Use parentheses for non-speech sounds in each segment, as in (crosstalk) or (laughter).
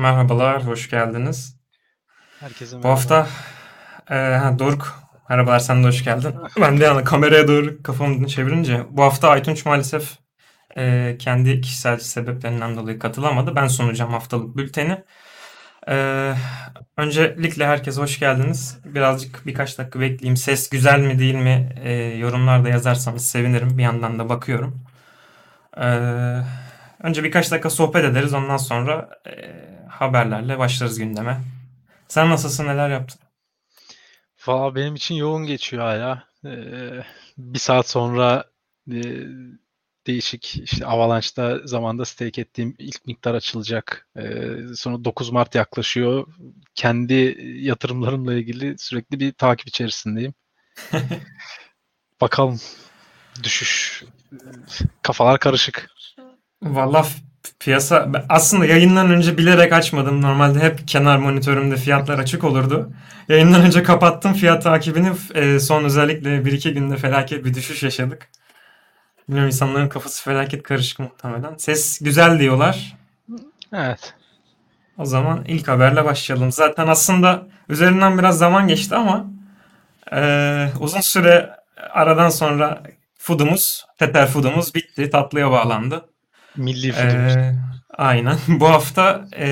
Merhabalar, hoş geldiniz. Herkese Bu merhaba. hafta e, ha, Doruk, merhabalar sen de hoş geldin. (laughs) Ben de yani kameraya doğru kafamı çevirince bu hafta Aytunç maalesef e, kendi kişisel sebeplerinden dolayı katılamadı. Ben sunacağım haftalık bülteni. E, öncelikle herkese hoş geldiniz. Birazcık birkaç dakika bekleyeyim. Ses güzel mi değil mi e, yorumlarda yazarsanız sevinirim. Bir yandan da bakıyorum. E, önce birkaç dakika sohbet ederiz. Ondan sonra e, haberlerle başlarız gündeme. Sen nasılsın? Neler yaptın? Valla benim için yoğun geçiyor hala. Ee, bir saat sonra e, değişik işte Avalanche'da zamanda stake ettiğim ilk miktar açılacak. Ee, sonra 9 Mart yaklaşıyor. Kendi yatırımlarımla ilgili sürekli bir takip içerisindeyim. (laughs) Bakalım düşüş. Kafalar karışık. Valla piyasa aslında yayından önce bilerek açmadım. Normalde hep kenar monitörümde fiyatlar açık olurdu. Yayından önce kapattım fiyat takibini. E, son özellikle 1-2 günde felaket bir düşüş yaşadık. Bilmiyorum insanların kafası felaket karışık muhtemelen. Ses güzel diyorlar. Evet. O zaman ilk haberle başlayalım. Zaten aslında üzerinden biraz zaman geçti ama e, uzun süre aradan sonra foodumuz, Tether foodumuz bitti. Tatlıya bağlandı. Milli foodumuz. Ee, aynen. (laughs) Bu hafta e,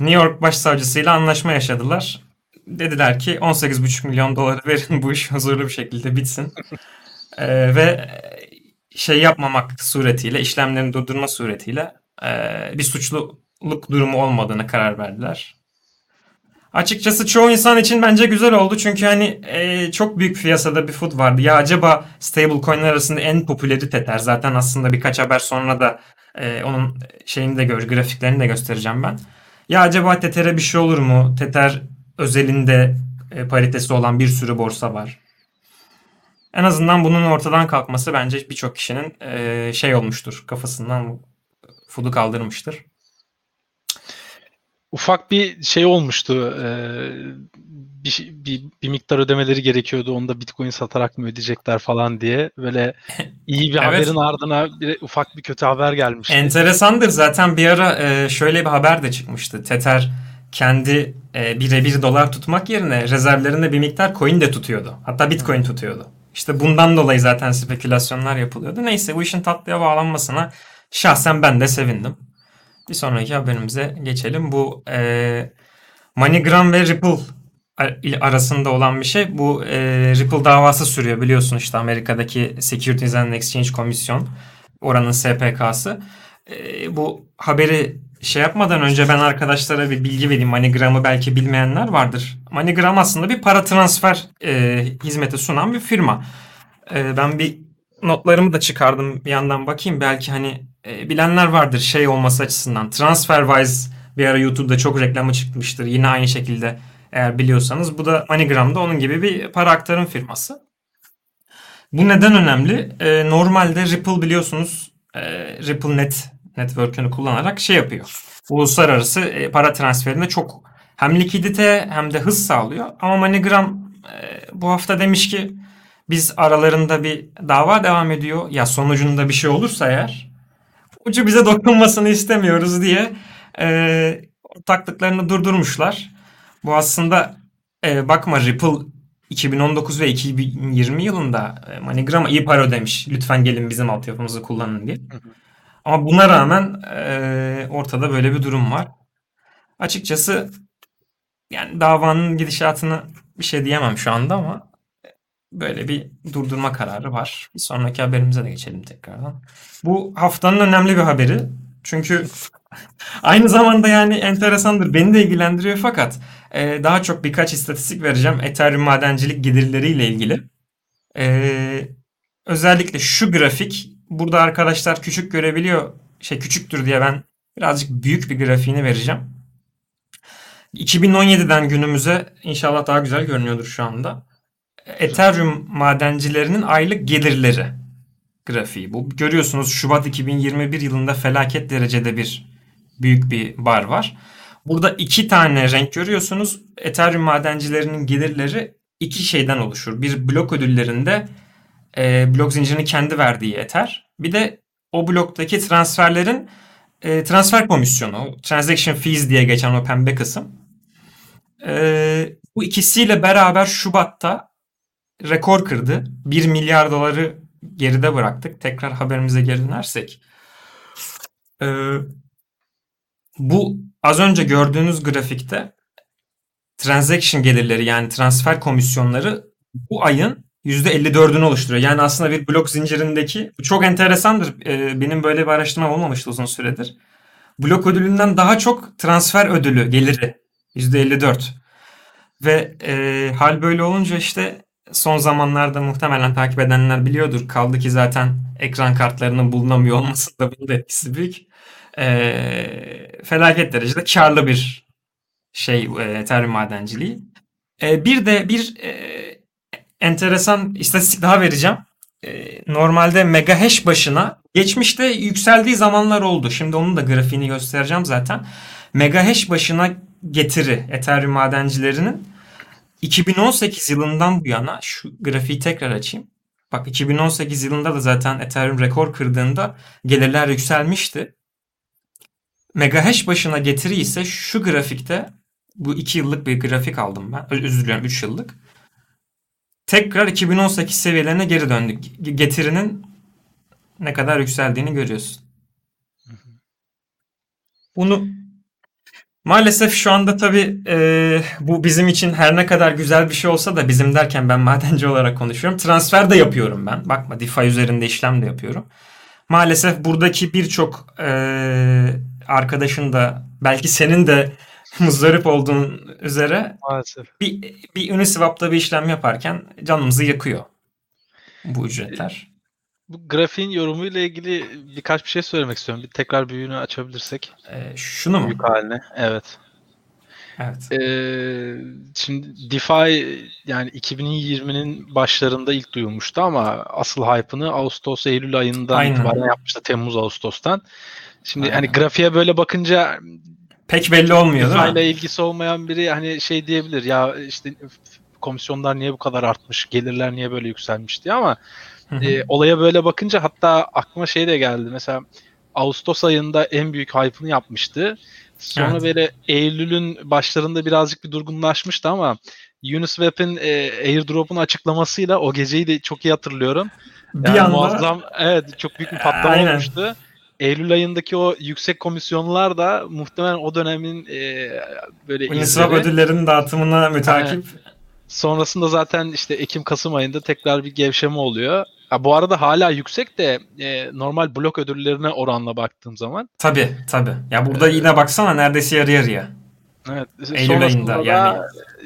New York Başsavcısıyla anlaşma yaşadılar. Dediler ki 18,5 milyon doları verin bu iş huzurlu bir şekilde bitsin. Ee, ve şey yapmamak suretiyle, işlemlerini durdurma suretiyle e, bir suçluluk durumu olmadığını karar verdiler. Açıkçası çoğu insan için bence güzel oldu çünkü hani e, çok büyük piyasada bir food vardı. Ya acaba stablecoin'ler arasında en popüleri Tether. Zaten aslında birkaç haber sonra da e, onun şeyini de gör, grafiklerini de göstereceğim ben. Ya acaba Tether'e bir şey olur mu? Tether özelinde e, paritesi olan bir sürü borsa var. En azından bunun ortadan kalkması bence birçok kişinin e, şey olmuştur. Kafasından food'u kaldırmıştır. Ufak bir şey olmuştu. eee, bir, bir, bir miktar ödemeleri gerekiyordu. Onu da Bitcoin satarak mı ödeyecekler falan diye. Böyle (laughs) iyi bir Evet. haberin ardına bir, ufak bir kötü haber gelmişti. Enteresandır zaten bir ara e, şöyle bir haber de çıkmıştı. Tether kendi e, birebir dolar tutmak yerine rezervlerinde bir miktar coin de tutuyordu. Hatta bitcoin tutuyordu. İşte bundan dolayı zaten spekülasyonlar yapılıyordu. Neyse bu işin tatlıya bağlanmasına şahsen ben de sevindim. Bir sonraki haberimize geçelim. Bu e, MoneyGram ve Ripple ar- arasında olan bir şey. Bu e, Ripple davası sürüyor biliyorsun işte Amerika'daki Securities and Exchange Commission oranın SPK'sı. E, bu haberi şey yapmadan önce ben arkadaşlara bir bilgi vereyim. MoneyGram'ı belki bilmeyenler vardır. MoneyGram aslında bir para transfer e, hizmeti sunan bir firma. E, ben bir notlarımı da çıkardım bir yandan bakayım. Belki hani e, bilenler vardır şey olması açısından. TransferWise bir ara YouTube'da çok reklamı çıkmıştır. Yine aynı şekilde eğer biliyorsanız. Bu da MoneyGram'da onun gibi bir para aktarım firması. Bu neden önemli? E, normalde Ripple biliyorsunuz e, Ripple Net network'ünü kullanarak şey yapıyor. Uluslararası e, para transferinde çok hem likidite hem de hız sağlıyor. Ama MoneyGram e, bu hafta demiş ki biz aralarında bir dava devam ediyor. Ya sonucunda bir şey olursa eğer ucu bize dokunmasını istemiyoruz diye e, ortaklıklarını durdurmuşlar. Bu aslında e, bakma Ripple 2019 ve 2020 yılında e, MoneyGram'a iyi para ödemiş. Lütfen gelin bizim altyapımızı kullanın diye. Ama buna rağmen e, ortada böyle bir durum var. Açıkçası yani davanın gidişatını bir şey diyemem şu anda ama böyle bir durdurma kararı var. Bir sonraki haberimize de geçelim tekrardan. Bu haftanın önemli bir haberi. Çünkü (laughs) aynı zamanda yani enteresandır. Beni de ilgilendiriyor fakat e, daha çok birkaç istatistik vereceğim. Ethereum madencilik gelirleriyle ilgili. E, özellikle şu grafik burada arkadaşlar küçük görebiliyor. Şey küçüktür diye ben birazcık büyük bir grafiğini vereceğim. 2017'den günümüze inşallah daha güzel görünüyordur şu anda. Ethereum madencilerinin aylık gelirleri grafiği. Bu görüyorsunuz Şubat 2021 yılında felaket derecede bir büyük bir bar var. Burada iki tane renk görüyorsunuz. Ethereum madencilerinin gelirleri iki şeyden oluşur. Bir blok ödüllerinde e, blok zincirini kendi verdiği Ether. Bir de o bloktaki transferlerin e, transfer komisyonu, transaction fees diye geçen o pembe kısım. E, bu ikisiyle beraber Şubat'ta rekor kırdı. 1 milyar doları geride bıraktık. Tekrar haberimize geri dönersek. E, bu az önce gördüğünüz grafikte transaction gelirleri yani transfer komisyonları bu ayın %54'ünü oluşturuyor. Yani aslında bir blok zincirindeki çok enteresandır. Ee, benim böyle bir araştırma olmamıştı uzun süredir. Blok ödülünden daha çok transfer ödülü geliri %54. Ve e, hal böyle olunca işte son zamanlarda muhtemelen takip edenler biliyordur. Kaldı ki zaten ekran kartlarının bulunamıyor olması da bunun etkisi büyük. E, felaket derecede karlı bir şey e, Ethereum madenciliği. E, bir de bir e, enteresan istatistik daha vereceğim. E, normalde mega hash başına geçmişte yükseldiği zamanlar oldu. Şimdi onun da grafiğini göstereceğim zaten. Mega hash başına getiri Ethereum madencilerinin 2018 yılından bu yana şu grafiği tekrar açayım. Bak 2018 yılında da zaten Ethereum rekor kırdığında gelirler yükselmişti. Mega hash başına getiri ise şu grafikte bu 2 yıllık bir grafik aldım ben. Özür diliyorum 3 yıllık. Tekrar 2018 seviyelerine geri döndük. Getirinin ne kadar yükseldiğini görüyorsun. Bunu maalesef şu anda tabii e, bu bizim için her ne kadar güzel bir şey olsa da bizim derken ben (laughs) madenci olarak konuşuyorum. Transfer de yapıyorum ben. Bakma DeFi üzerinde işlem de yapıyorum. Maalesef buradaki birçok e, arkadaşın da belki senin de (laughs) muzdarip olduğun üzere Maalesef. bir, bir Uniswap'ta bir işlem yaparken canımızı yakıyor bu ücretler. Bu grafiğin yorumuyla ilgili birkaç bir şey söylemek istiyorum. Bir tekrar büyüğünü açabilirsek. Ee, şunu mu? Büyük haline. Evet. Evet. Ee, şimdi DeFi yani 2020'nin başlarında ilk duyulmuştu ama asıl hype'ını Ağustos Eylül ayından Aynen. itibaren yapmıştı. Temmuz Ağustos'tan. Şimdi Aynen. hani grafiğe böyle bakınca Pek belli olmuyor değil mi? ilgisi olmayan biri hani şey diyebilir ya işte komisyonlar niye bu kadar artmış, gelirler niye böyle yükselmiş diye ama. E, olaya böyle bakınca hatta aklıma şey de geldi. Mesela Ağustos ayında en büyük hype'ını yapmıştı. Sonra Evet. böyle Eylül'ün başlarında birazcık bir durgunlaşmıştı ama Uniswap'in e, airdrop'un açıklamasıyla o geceyi de çok iyi hatırlıyorum. bir Yani anda muazzam evet çok büyük bir patlama Aynen. olmuştu. Eylül ayındaki o yüksek komisyonlar da muhtemelen o dönemin e, böyle Uniswap izleri. ödüllerinin dağıtımına mütakip. Sonrasında zaten işte Ekim-Kasım ayında tekrar bir gevşeme oluyor. Ha, bu arada hala yüksek de e, normal blok ödüllerine oranla baktığım zaman. Tabii tabii. Ya burada yine baksana neredeyse yarı yarıya. Evet. Eylül sonrasında ayında da yani.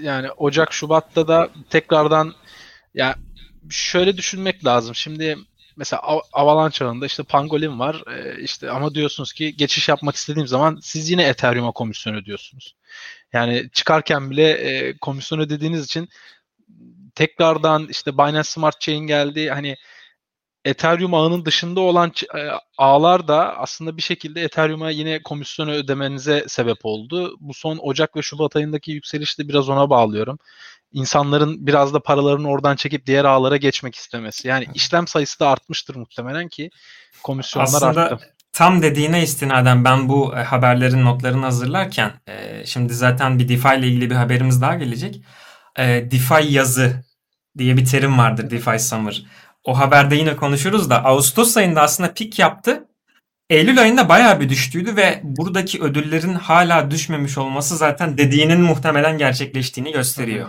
yani Ocak Şubat'ta da tekrardan ya şöyle düşünmek lazım. Şimdi mesela Av- Avalanche ağında işte Pangolin var. E, işte ama diyorsunuz ki geçiş yapmak istediğim zaman siz yine Ethereum'a komisyon ödüyorsunuz. Yani çıkarken bile e, komisyon ödediğiniz için tekrardan işte Binance Smart Chain geldi. Hani Ethereum ağının dışında olan e, ağlar da aslında bir şekilde Ethereum'a yine komisyonu ödemenize sebep oldu. Bu son Ocak ve Şubat ayındaki yükselişi de biraz ona bağlıyorum. İnsanların biraz da paralarını oradan çekip diğer ağlara geçmek istemesi. Yani işlem sayısı da artmıştır muhtemelen ki komisyonlar Aslında arttı. tam dediğine istinaden ben bu e, haberlerin notlarını hazırlarken e, şimdi zaten bir DeFi ile ilgili bir haberimiz daha gelecek. DeFi yazı diye bir terim vardır DeFi Summer. O haberde yine konuşuruz da Ağustos ayında aslında pik yaptı. Eylül ayında bayağı bir düştüydü ve buradaki ödüllerin hala düşmemiş olması zaten dediğinin muhtemelen gerçekleştiğini gösteriyor.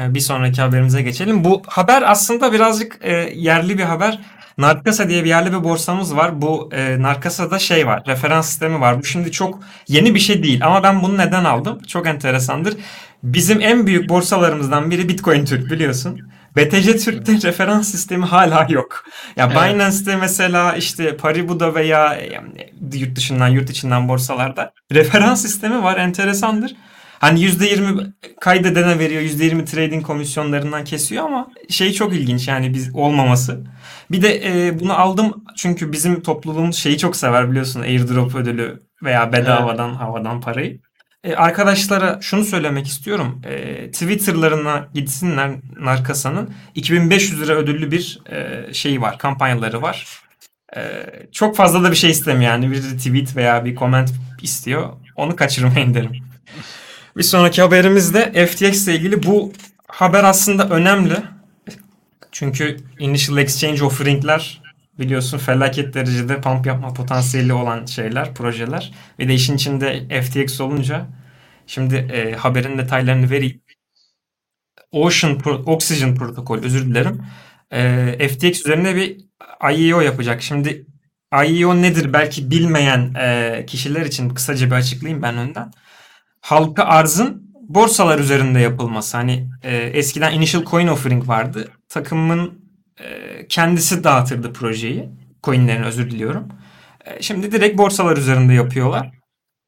E, Bir sonraki haberimize geçelim. Bu haber aslında birazcık e, yerli bir haber. Narkasa diye bir yerli bir borsamız var. Bu e, Narkasa'da şey var, referans sistemi var. Bu şimdi çok yeni bir şey değil ama ben bunu neden aldım? Çok enteresandır. Bizim en büyük borsalarımızdan biri Bitcoin Türk biliyorsun. BTC Türk'te referans sistemi hala yok. Ya Evet. Binance'te mesela işte Paribu'da veya yani yurt dışından yurt içinden borsalarda referans sistemi var enteresandır. Hani %20 kaydedene veriyor, %20 trading komisyonlarından kesiyor ama şey çok ilginç yani biz olmaması. Bir de e, bunu aldım çünkü bizim topluluğumuz şeyi çok sever biliyorsun airdrop ödülü veya bedavadan havadan parayı. E, arkadaşlara şunu söylemek istiyorum. E, Twitter'larına gitsinler Narkasa'nın 2500 lira ödüllü bir e, şeyi var, kampanyaları var. Ee, çok fazla da bir şey istemiyor yani. Bir tweet veya bir comment istiyor. Onu kaçırmayın derim. Bir sonraki haberimiz de FTX ile ilgili. Bu haber aslında önemli. Çünkü Initial Exchange Offering'ler biliyorsun felaket derecede pump yapma potansiyeli olan şeyler, projeler. Ve de işin içinde FTX olunca şimdi e, haberin detaylarını vereyim. Ocean Pro, Oxygen protokol özür dilerim. E, FTX üzerinde bir IEO yapacak. Şimdi IEO nedir belki bilmeyen e, kişiler için kısaca bir açıklayayım ben önden. Halka arzın borsalar üzerinde yapılması. Hani e, eskiden Initial Coin Offering vardı. Takımın kendisi dağıtırdı projeyi. Coinlerini özür diliyorum. E, şimdi direkt borsalar üzerinde yapıyorlar.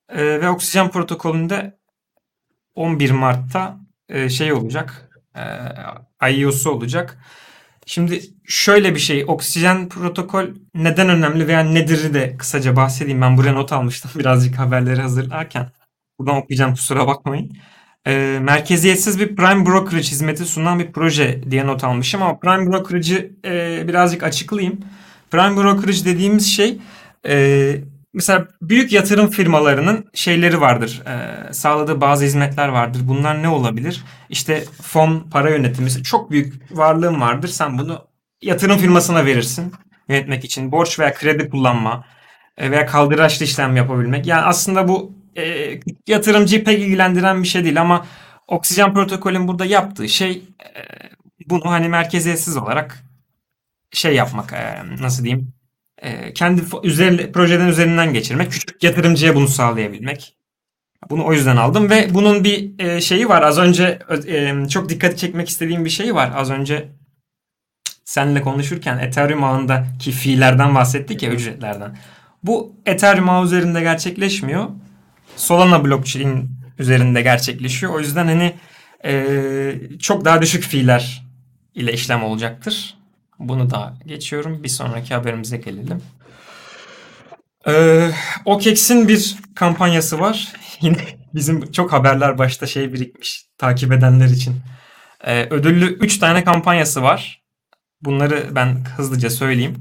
E, ve oksijen protokolünde 11 Mart'ta e, şey olacak. E, IEO'su olacak. Şimdi şöyle bir şey. Oksijen protokol neden önemli veya nedir de kısaca bahsedeyim. Ben buraya not almıştım (laughs) birazcık haberleri hazırlarken. Buradan okuyacağım kusura bakmayın. E, merkeziyetsiz bir prime brokerage hizmeti sunan bir proje diye not almışım ama prime brokerage'ı e, birazcık açıklayayım. Prime brokerage dediğimiz şey e, mesela büyük yatırım firmalarının şeyleri vardır. E, sağladığı bazı hizmetler vardır. Bunlar ne olabilir? İşte fon, para yönetimi. Çok büyük varlığın vardır. Sen bunu yatırım firmasına verirsin yönetmek için. Borç veya kredi kullanma e, veya kaldıraçlı işlem yapabilmek. Yani aslında bu e, yatırımcıyı pek ilgilendiren bir şey değil ama oksijen protokolün burada yaptığı şey e, bunu hani merkeziyetsiz olarak şey yapmak e, nasıl diyeyim? E, kendi üzeri, projeden üzerinden geçirmek küçük yatırımcıya bunu sağlayabilmek. Bunu o yüzden aldım ve bunun bir e, şeyi var. Az önce e, çok dikkati çekmek istediğim bir şey var. Az önce seninle konuşurken Ethereum ağındaki fiillerden bahsettik ya ücretlerden. Bu Ethereum ağı üzerinde gerçekleşmiyor. Solana blockchain üzerinde gerçekleşiyor. O yüzden hani e, çok daha düşük fiiller ile işlem olacaktır. Bunu da geçiyorum. Bir sonraki haberimize gelelim. Ee, OKEX'in bir kampanyası var. (laughs) Yine bizim çok haberler başta şey birikmiş takip edenler için. Ee, ödüllü 3 tane kampanyası var. Bunları ben hızlıca söyleyeyim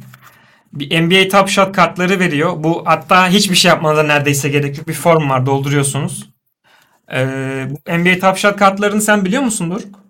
bir NBA Top Shot kartları veriyor. Bu hatta hiçbir şey yapmanıza neredeyse gerek yok. Bir form var dolduruyorsunuz. Ee, NBA Top Shot kartlarını sen biliyor musun Doruk?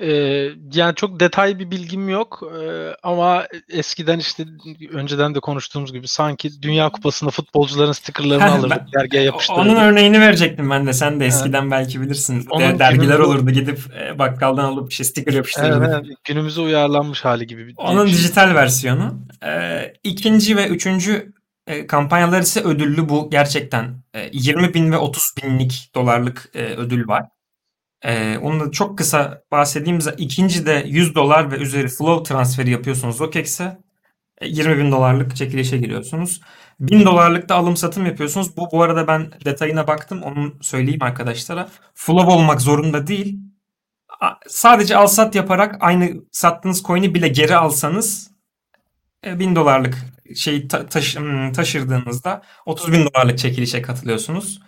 Ee, yani çok detay bir bilgim yok ee, ama eskiden işte önceden de konuştuğumuz gibi sanki Dünya Kupası'nda futbolcuların stickerlarını alırdık dergiye yapıştırırdık. Onun örneğini verecektim ben de sen de eskiden evet. belki bilirsin. Onun dergiler günümüzü... olurdu gidip e, bakkaldan alıp bir şey sticker yapıştırırdık. Evet, evet. günümüze uyarlanmış hali gibi. Bir Onun şey. dijital versiyonu. Ee, ikinci ve üçüncü e, kampanyalar ise ödüllü bu gerçekten e, 20 bin ve 30 binlik dolarlık e, ödül var. Ee, onu da çok kısa bahsedeyim. İkinci de 100 dolar ve üzeri flow transferi yapıyorsunuz OKEX'e. 20 e, bin dolarlık çekilişe giriyorsunuz. 1000 dolarlık da alım satım yapıyorsunuz. Bu bu arada ben detayına baktım. Onu söyleyeyim arkadaşlara. Flow olmak zorunda değil. Sadece al sat yaparak aynı sattığınız coin'i bile geri alsanız 1000 e, dolarlık şey taş, taşırdığınızda 30 bin dolarlık çekilişe katılıyorsunuz.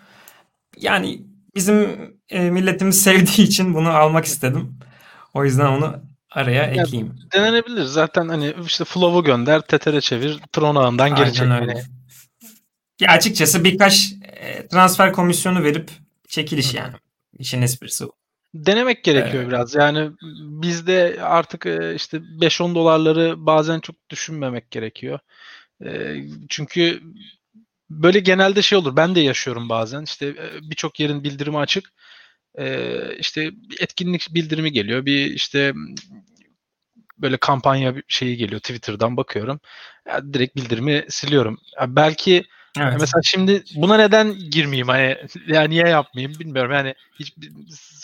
Yani bizim e, milletimiz (laughs) sevdiği için bunu almak istedim. O yüzden onu araya yani, ekleyeyim. Denenebilir. Zaten hani işte Flow'u gönder, Tether'e çevir, Tron ağından geri çek. Öyle. Ya açıkçası birkaç e, transfer komisyonu verip çekiliş yani. İşin esprisi bu. Denemek gerekiyor evet. biraz. Yani bizde artık e, işte 5-10 dolarları bazen çok düşünmemek gerekiyor. E, çünkü böyle genelde şey olur. Ben de yaşıyorum bazen. İşte e, birçok yerin bildirimi açık. Ee, işte etkinlik bildirimi geliyor. Bir işte böyle kampanya şeyi geliyor Twitter'dan bakıyorum. Ya direkt bildirimi siliyorum. Ya belki evet. mesela şimdi buna neden girmeyeyim hani ya niye yapmayayım bilmiyorum. Yani hiç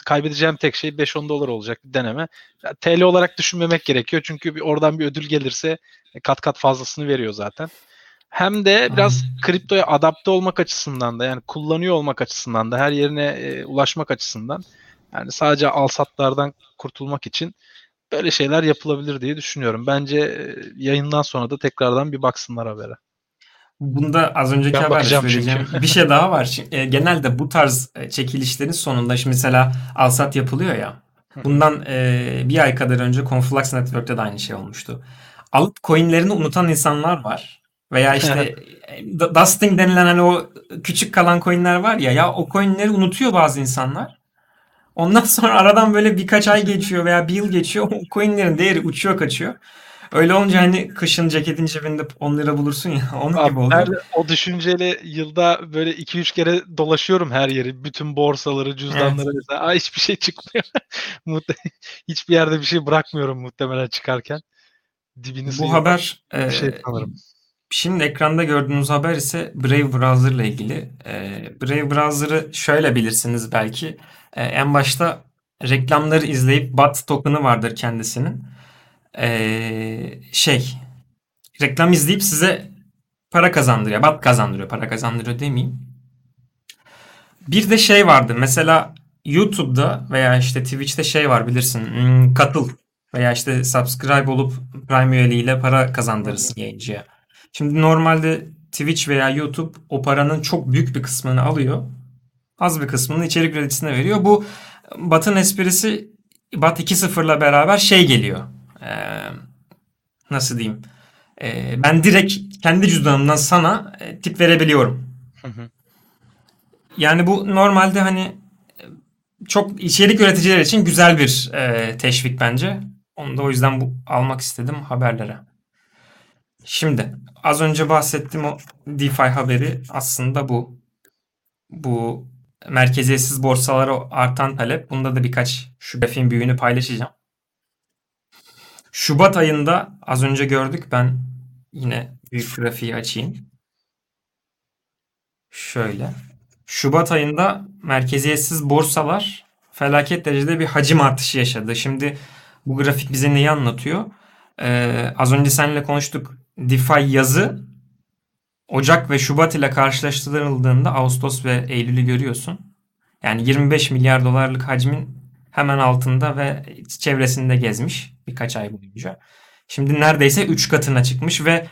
kaybedeceğim tek şey 5-10 dolar olacak bir deneme. Ya, TL olarak düşünmemek gerekiyor. Çünkü bir, oradan bir ödül gelirse kat kat fazlasını veriyor zaten hem de biraz kriptoya adapte olmak açısından da yani kullanıyor olmak açısından da her yerine e, ulaşmak açısından yani sadece alsatlardan kurtulmak için böyle şeyler yapılabilir diye düşünüyorum. Bence e, yayından sonra da tekrardan bir baksınlar habere. Bunda az önceki ben haberde söyleyeceğim. bir şey daha var. E, genelde bu tarz e, çekilişlerin sonunda şimdi mesela alsat yapılıyor ya. Bundan e, bir ay kadar önce Conflux Network'te de aynı şey olmuştu alıp coinlerini unutan insanlar var. Veya işte dusting denilen hani o küçük kalan coinler var ya ya o coinleri unutuyor bazı insanlar. Ondan (laughs) sonra aradan böyle birkaç ay geçiyor veya bir yıl geçiyor. O coinlerin değeri uçuyor kaçıyor. Öyle olunca hani kışın ceketin cebinde 10 lira bulursun ya (laughs) onun Abi gibi oluyor. Ben o düşünceyle yılda böyle 2-3 kere dolaşıyorum her yeri. Bütün borsaları, cüzdanları evet. mesela. Aa, hiçbir şey (laughs) çıkmıyor. Hiçbir yerde bir şey bırakmıyorum muhtemelen çıkarken. Dibini Bu haber şey sanırım. Şimdi ekranda gördüğünüz haber ise Brave Browser ile ilgili. Ee, Brave Browser'ı şöyle bilirsiniz belki. Ee, en başta reklamları izleyip BAT token'ı vardır kendisinin. Ee, şey reklam izleyip size para kazandırıyor. BAT kazandırıyor. Para kazandırıyor demeyeyim. Bir de şey vardı. Mesela YouTube'da veya işte Twitch'te şey var bilirsin. Hmm, katıl veya işte subscribe olup Prime üyeliğiyle para kazandırırsın yayıncıya. Şimdi normalde Twitch veya YouTube o paranın çok büyük bir kısmını alıyor. Az bir kısmını içerik üreticisine veriyor. Bu Bat'ın esprisi Bat 2.0'la beraber şey geliyor. Ee, nasıl diyeyim? Ee, ben direkt kendi cüzdanımdan sana e, tip verebiliyorum. Yani bu normalde hani çok içerik üreticiler için güzel bir e, teşvik bence. Onu da o yüzden bu almak istedim haberlere. Şimdi az önce bahsettiğim o DeFi haberi aslında bu. Bu merkeziyetsiz borsalara artan talep. Bunda da birkaç şu grafiğin büyüğünü paylaşacağım. Şubat ayında az önce gördük. Ben yine büyük grafiği açayım. Şöyle. Şubat ayında merkeziyetsiz borsalar felaket derecede bir hacim artışı yaşadı. Şimdi bu grafik bize neyi anlatıyor? Ee, az önce seninle konuştuk. DeFi yazı Ocak ve Şubat ile karşılaştırıldığında Ağustos ve Eylül'ü görüyorsun. Yani 25 milyar dolarlık hacmin hemen altında ve çevresinde gezmiş birkaç ay boyunca. Şimdi neredeyse 3 katına çıkmış ve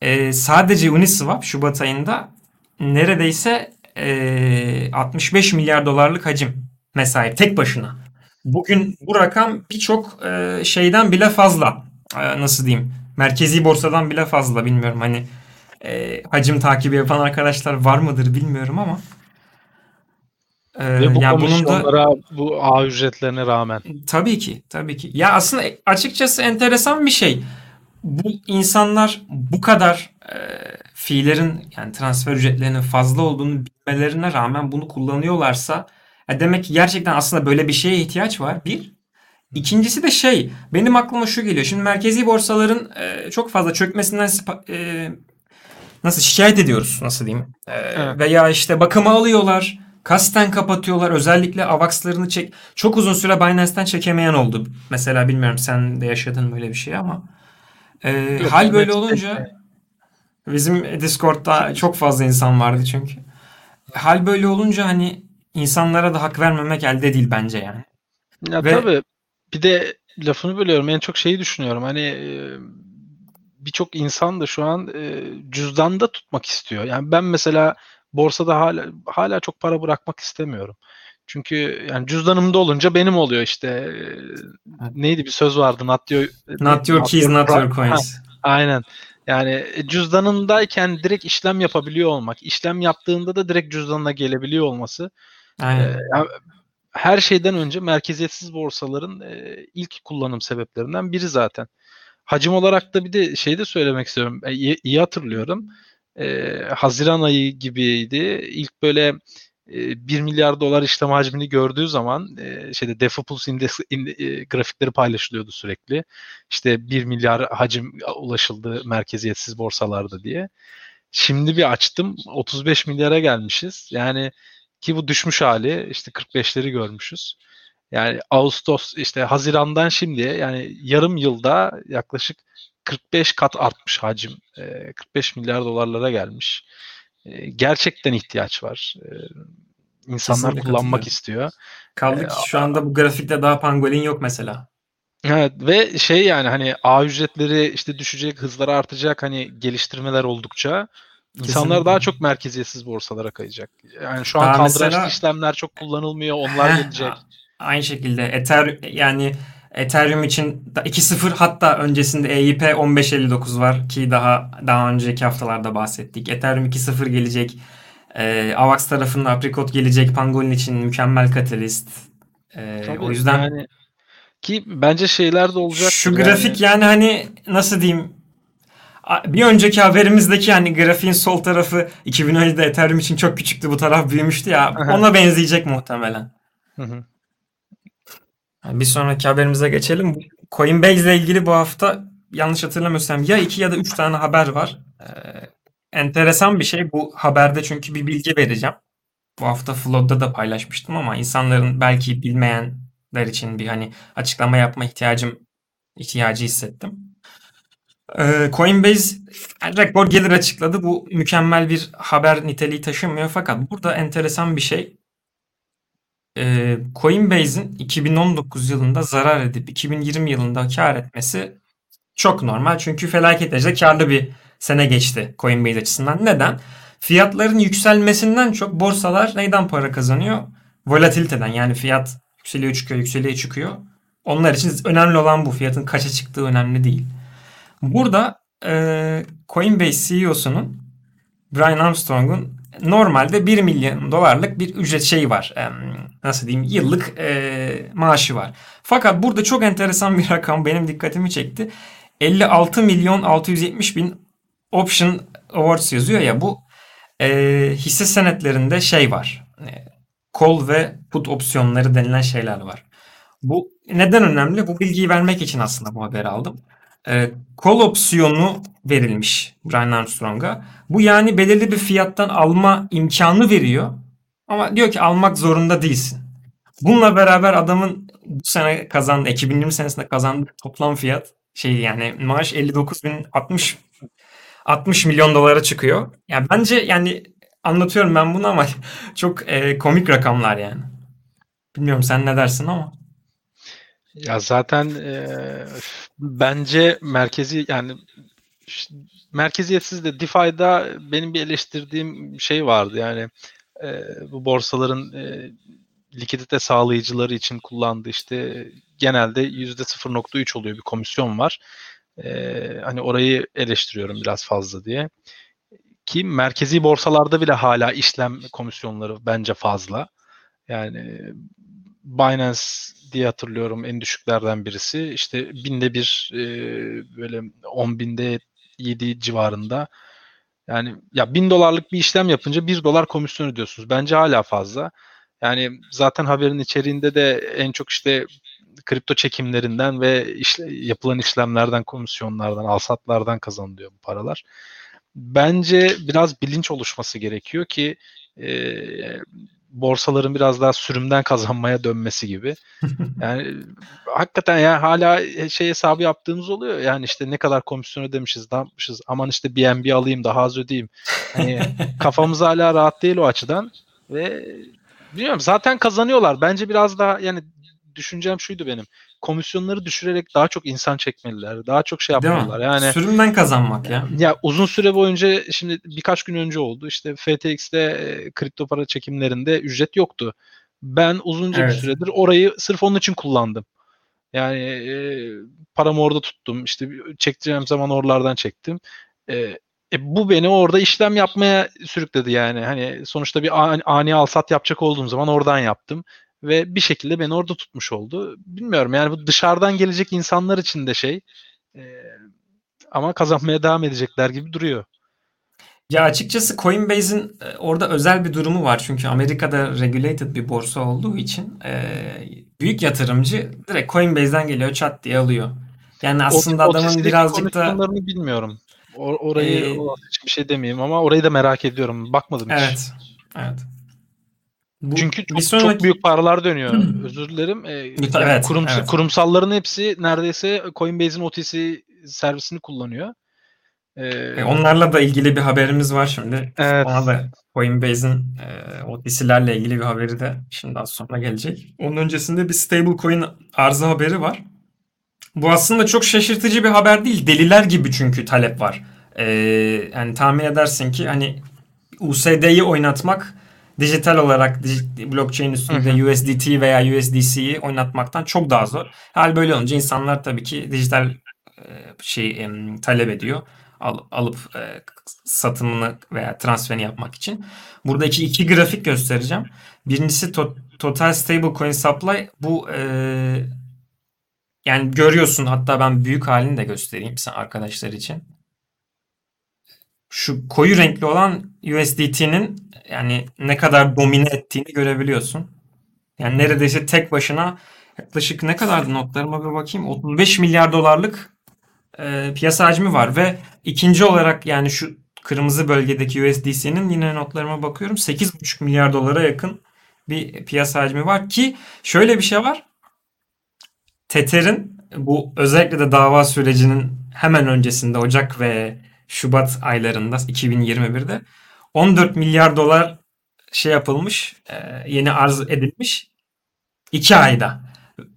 e, sadece Uniswap Şubat ayında neredeyse e, 65 milyar dolarlık hacim sahip tek başına. Bugün bu rakam birçok e, şeyden bile fazla. E, nasıl diyeyim? Merkezi borsadan bile fazla bilmiyorum hani e, hacim takibi yapan arkadaşlar var mıdır bilmiyorum ama e, Ve bu yani bunun da bu ağ ücretlerine rağmen. Tabii ki, tabii ki. Ya aslında açıkçası enteresan bir şey. Bu insanlar bu kadar e, fiillerin yani transfer ücretlerinin fazla olduğunu bilmelerine rağmen bunu kullanıyorlarsa ya demek ki gerçekten aslında böyle bir şeye ihtiyaç var. Bir. İkincisi de şey benim aklıma şu geliyor. Şimdi merkezi borsaların e, çok fazla çökmesinden e, nasıl şikayet ediyoruz nasıl diyeyim. E, evet. Veya işte bakıma alıyorlar. Kasten kapatıyorlar. Özellikle AVAX'larını çek çok uzun süre Binance'ten çekemeyen oldu. Mesela bilmiyorum sen de yaşadın böyle bir şey ama e, Yok, hal böyle olunca bizim Discord'da çok fazla insan vardı çünkü. Hal böyle olunca hani insanlara da hak vermemek elde değil bence yani. Ya Ve, tabii bir de lafını bölüyorum. En çok şeyi düşünüyorum. Hani birçok insan da şu an e, cüzdanda tutmak istiyor. Yani ben mesela borsada hala hala çok para bırakmak istemiyorum. Çünkü yani cüzdanımda olunca benim oluyor işte. Neydi bir söz vardı. Not your, not your keys, not your coins. Ha, aynen. Yani cüzdanındayken direkt işlem yapabiliyor olmak, işlem yaptığında da direkt cüzdanına gelebiliyor olması. Aynen. E, yani her şeyden önce merkeziyetsiz borsaların e, ilk kullanım sebeplerinden biri zaten. Hacim olarak da bir de şey de söylemek istiyorum. E, iyi, iyi hatırlıyorum. E, Haziran ayı gibiydi. İlk böyle e, 1 milyar dolar işlem hacmini gördüğü zaman e, şeyde Defopulse indeks in, e, grafikleri paylaşılıyordu sürekli. İşte 1 milyar hacim ulaşıldı merkeziyetsiz borsalarda diye. Şimdi bir açtım 35 milyara gelmişiz. Yani ki bu düşmüş hali işte 45'leri görmüşüz. Yani Ağustos işte Haziran'dan şimdiye yani yarım yılda yaklaşık 45 kat artmış hacim. 45 milyar dolarlara gelmiş. Gerçekten ihtiyaç var. İnsanlar Kesinlikle kullanmak istiyor. Kaldı ki şu anda bu grafikte daha pangolin yok mesela. Evet ve şey yani hani ağ ücretleri işte düşecek, hızları artacak hani geliştirmeler oldukça İnsanlar Kesinlikle. daha çok merkeziyetsiz borsalara kayacak. Yani şu an daha kaldıraçlı mesela, işlemler çok kullanılmıyor. Onlar gelecek. Aynı şekilde Ether yani Ethereum için 2.0 hatta öncesinde E EIP 1559 var ki daha daha önceki haftalarda bahsettik. Ethereum 2.0 gelecek. Ee, AVAX tarafında Apricot gelecek. Pangolin için mükemmel katalist. Tabii o yüzden yani ki bence şeyler de olacak. şu grafik yani hani nasıl diyeyim bir önceki haberimizdeki hani grafiğin sol tarafı 2017'de Ethereum için çok küçüktü bu taraf büyümüştü ya ona benzeyecek muhtemelen. Yani Bir sonraki haberimize geçelim. Coinbase ile ilgili bu hafta yanlış hatırlamıyorsam ya iki ya da üç tane haber var. Ee, enteresan bir şey bu haberde çünkü bir bilgi vereceğim. Bu hafta Flood'da da paylaşmıştım ama insanların belki bilmeyenler için bir hani açıklama yapma ihtiyacım ihtiyacı hissettim. Ee, Coinbase rekor gelir açıkladı. Bu mükemmel bir haber niteliği taşımıyor fakat burada enteresan bir şey. Ee, Coinbase'in 2019 yılında zarar edip 2020 yılında kar etmesi çok normal. Çünkü felaket derecede karlı bir sene geçti Coinbase açısından. Neden? Fiyatların yükselmesinden çok borsalar neyden para kazanıyor? Volatiliteden yani fiyat yükseliyor çıkıyor yükseliyor çıkıyor. Onlar için önemli olan bu. Fiyatın kaça çıktığı önemli değil. Burada e, Coinbase CEO'sunun Brian Armstrong'un normalde 1 milyon dolarlık bir ücret şeyi var. Em, nasıl diyeyim? Yıllık e, maaşı var. Fakat burada çok enteresan bir (laughs) rakam benim dikkatimi çekti. 56 milyon 670 bin option awards yazıyor ya bu e, hisse senetlerinde şey var. E, call ve put opsiyonları denilen şeyler var. Bu neden önemli? Bu bilgiyi vermek için aslında bu haberi aldım. E, call opsiyonu verilmiş Brian Armstrong'a. Bu yani belirli bir fiyattan alma imkanı veriyor. Ama diyor ki almak zorunda değilsin. Bununla beraber adamın bu sene kazandığı, 2020 senesinde kazandığı toplam fiyat şey yani maaş 59 bin 60 60 milyon dolara çıkıyor. Yani bence yani anlatıyorum ben bunu ama (laughs) çok e, komik rakamlar yani. Bilmiyorum sen ne dersin ama. Ya zaten e, bence merkezi yani merkeziyetsiz de DeFi'da benim bir eleştirdiğim şey vardı yani e, bu borsaların e, likidite sağlayıcıları için kullandığı işte genelde %0.3 oluyor bir komisyon var. E, hani orayı eleştiriyorum biraz fazla diye. Ki merkezi borsalarda bile hala işlem komisyonları bence fazla. Yani Binance diye hatırlıyorum en düşüklerden birisi. İşte binde bir e, böyle 10 binde 7 civarında. Yani ya bin dolarlık bir işlem yapınca 1 dolar komisyon ödüyorsunuz. Bence hala fazla. Yani zaten haberin içeriğinde de en çok işte kripto çekimlerinden ve işle, yapılan işlemlerden, komisyonlardan, alsatlardan kazanılıyor bu paralar. Bence biraz bilinç oluşması gerekiyor ki e, borsaların biraz daha sürümden kazanmaya dönmesi gibi. (laughs) Yani hakikaten ya hala şey hesabı yaptığımız oluyor. Yani işte ne kadar komisyon ödemişiz, ne yapmışız. Aman işte BNB alayım daha az ödeyeyim. Hani (laughs) kafamız hala rahat değil o açıdan. Ve bilmiyorum zaten kazanıyorlar. Bence biraz daha yani düşüncem şuydu benim. Komisyonları düşürerek daha çok insan çekmeliler. Daha çok şey yapmalılar. Yani Sürümden kazanmak ya. ya uzun süre boyunca şimdi birkaç gün önce oldu. İşte FTX'te e, kripto para çekimlerinde ücret yoktu. Ben uzunca Evet. bir süredir orayı sırf onun için kullandım. Yani e, paramı orada tuttum. İşte çekeceğim zaman oralardan çektim. E, e, bu beni orada işlem yapmaya sürükledi yani. Hani sonuçta bir ani, ani alsat yapacak olduğum zaman oradan yaptım ve bir şekilde beni orada tutmuş oldu. Bilmiyorum yani bu dışarıdan gelecek insanlar için de şey e, ama kazanmaya devam edecekler gibi duruyor. Ya açıkçası Coinbase'in e, orada özel bir durumu var. Çünkü Amerika'da regulated bir borsa olduğu için e, büyük yatırımcı direkt Coinbase'den geliyor çat diye alıyor. Yani aslında O- adamın birazcık da bilmiyorum. O- orayı Ee, bir şey demeyeyim ama orayı da merak ediyorum. Bakmadım hiç. evet. Evet. Bu, Çünkü çok, sonraki çok büyük paralar dönüyor. Özür dilerim. Ee, Lütfen, yani evet, kurums- evet. Kurumsalların hepsi neredeyse Coinbase'in OTC servisini kullanıyor. Ee, E, onlarla da ilgili bir haberimiz var şimdi. Evet. Ona da Coinbase'in e, OTC'lerle ilgili bir haberi de şimdi az sonra gelecek. Onun öncesinde bir stablecoin arzı haberi var. Bu aslında çok şaşırtıcı bir haber değil. Deliler gibi çünkü talep var. E, yani tahmin edersin ki hani USD'yi oynatmak dijital olarak blockchain üstünde USDT veya USDC'yi oynatmaktan çok daha zor. Hal böyle olunca insanlar tabii ki dijital şey talep ediyor. Al, alıp e, satımını veya transferini yapmak için. Buradaki iki grafik göstereceğim. Birincisi to, Total Stablecoin Supply. Bu e, yani görüyorsun hatta ben büyük halini de göstereyim sen arkadaşlar için. Şu koyu renkli olan USDT'nin yani ne kadar domine ettiğini görebiliyorsun. Yani neredeyse tek başına yaklaşık ne kadardı notlarıma bir bakayım. 35 milyar dolarlık e, piyasa hacmi var ve ikinci olarak yani şu kırmızı bölgedeki USDC'nin yine notlarıma bakıyorum 8,5 milyar dolara yakın bir piyasa hacmi var ki şöyle bir şey var. Tether'in bu özellikle de dava sürecinin hemen öncesinde Ocak ve Şubat aylarında 2021'de 14 milyar dolar şey yapılmış, e, yeni arz edilmiş 2 ayda.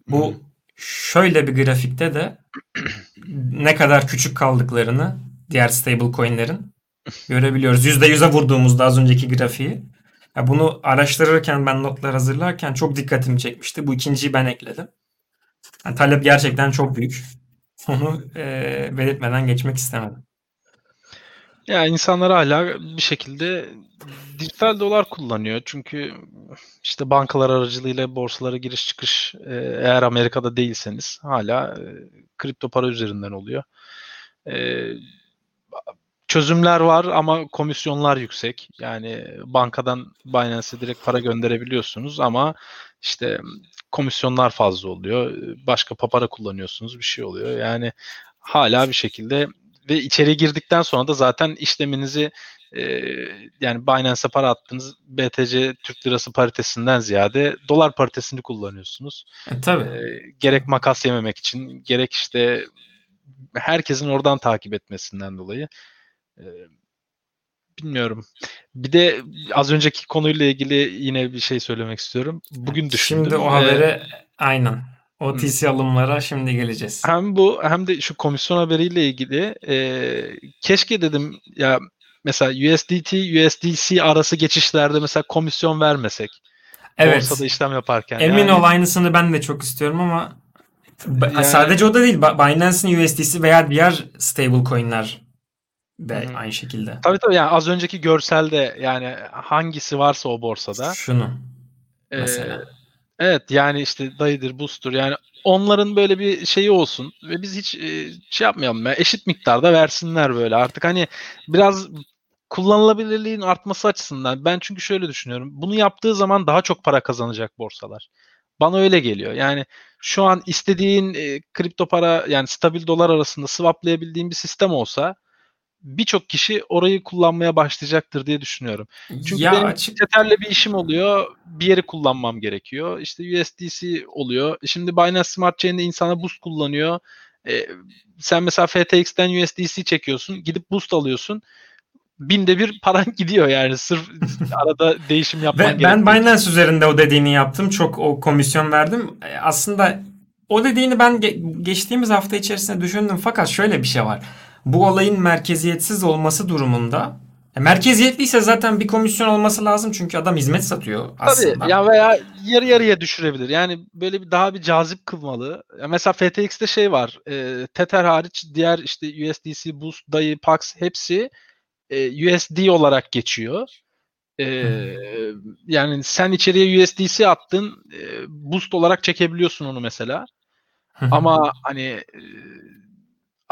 Bu şöyle bir grafikte de ne kadar küçük kaldıklarını diğer stable coinlerin görebiliyoruz. %100'e vurduğumuzda az önceki grafiği. Ya bunu araştırırken ben notlar hazırlarken çok dikkatimi çekmişti. Bu ikinciyi ben ekledim. Yani talep gerçekten çok büyük. Onu e, belirtmeden geçmek istemedim. Ya insanlar hala bir şekilde dijital dolar kullanıyor. Çünkü işte bankalar aracılığıyla borsalara giriş çıkış e, eğer Amerika'da değilseniz hala e, kripto para üzerinden oluyor. E, çözümler var ama komisyonlar yüksek. Yani bankadan Binance'e direkt para gönderebiliyorsunuz ama işte komisyonlar fazla oluyor. Başka papara kullanıyorsunuz bir şey oluyor. Yani hala bir şekilde ve içeri girdikten sonra da zaten işleminizi e, yani Binance'e para attınız BTC Türk Lirası paritesinden ziyade dolar paritesini kullanıyorsunuz. E, tabii. E, gerek makas yememek için gerek işte herkesin oradan takip etmesinden dolayı e, bilmiyorum. Bir de az önceki konuyla ilgili yine bir şey söylemek istiyorum. Bugün düşündüm. Şimdi o habere ee, aynen OTC alımlara şimdi geleceğiz. Hem bu hem de şu komisyon haberiyle ilgili e, keşke dedim ya mesela USDT USDC arası geçişlerde mesela komisyon vermesek. Evet. Borsada işlem yaparken. Emin yani, ol aynısını ben de çok istiyorum ama yani, sadece o da değil. Binance'in USDC veya diğer stable coin'ler de hı. aynı şekilde. Tabii tabii yani az önceki görselde yani hangisi varsa o borsada. Şunu mesela. Ee, Evet yani işte dayıdır, boost'tur yani onların böyle bir şeyi olsun ve biz hiç e, şey yapmayalım ya eşit miktarda versinler böyle artık hani biraz kullanılabilirliğin artması açısından ben çünkü şöyle düşünüyorum bunu yaptığı zaman daha çok para kazanacak borsalar. Bana öyle geliyor. Yani şu an istediğin e, kripto para yani stabil dolar arasında swaplayabildiğin bir sistem olsa birçok kişi orayı kullanmaya başlayacaktır diye düşünüyorum. Çünkü ya benim açık... Tether'le bir işim oluyor. Bir yeri kullanmam gerekiyor. İşte USDC oluyor. Şimdi Binance Smart Chain'de insana boost kullanıyor. Ee, sen mesela FTX'ten USDC çekiyorsun. Gidip boost alıyorsun. Binde bir paran (laughs) gidiyor yani. Sırf arada değişim yapman gerekiyor. Ben Binance üzerinde o dediğini yaptım. Çok o komisyon verdim. E, aslında o dediğini ben ge- geçtiğimiz hafta içerisinde düşündüm. Fakat şöyle bir şey var bu olayın merkeziyetsiz olması durumunda e, merkeziyetliyse zaten bir komisyon olması lazım çünkü adam hizmet satıyor aslında. Tabii ya veya yarı yarıya düşürebilir. Yani böyle bir daha bir cazip kılmalı. Ya mesela FTX'te şey var. E, Tether hariç diğer işte USDC, Boost, DAI, Pax hepsi e, USD olarak geçiyor. E, yani sen içeriye USDC attın, e, Boost olarak çekebiliyorsun onu mesela. Ama hani e,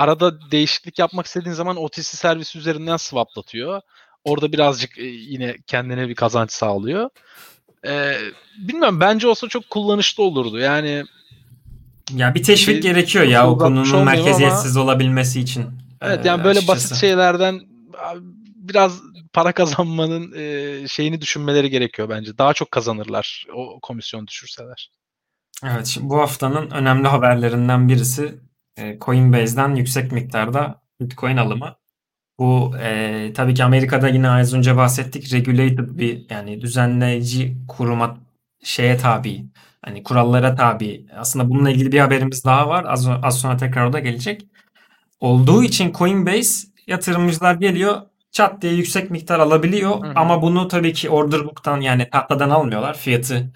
arada değişiklik yapmak istediğin zaman OTC servisi üzerinden swaplatıyor. Orada birazcık e, yine kendine bir kazanç sağlıyor. Ee, bilmiyorum bence olsa çok kullanışlı olurdu. Yani ya bir teşvik bir, gerekiyor ya o konunun merkeziyetsiz ama, olabilmesi için. Evet yani böyle açıkçası. basit şeylerden biraz para kazanmanın e, şeyini düşünmeleri gerekiyor bence. Daha çok kazanırlar o komisyon düşürseler. Evet şimdi bu haftanın önemli haberlerinden birisi e, Coinbase'den yüksek miktarda Bitcoin alımı. Bu e, tabii ki Amerika'da yine az önce bahsettik regulated bir yani düzenleyici kuruma şeye tabi. Hani kurallara tabi. Aslında bununla ilgili bir haberimiz daha var. Az, az sonra tekrar o da gelecek. Olduğu için Coinbase yatırımcılar geliyor çat diye yüksek miktar alabiliyor Hı ama bunu tabii ki order book'tan yani tahtadan almıyorlar. Fiyatı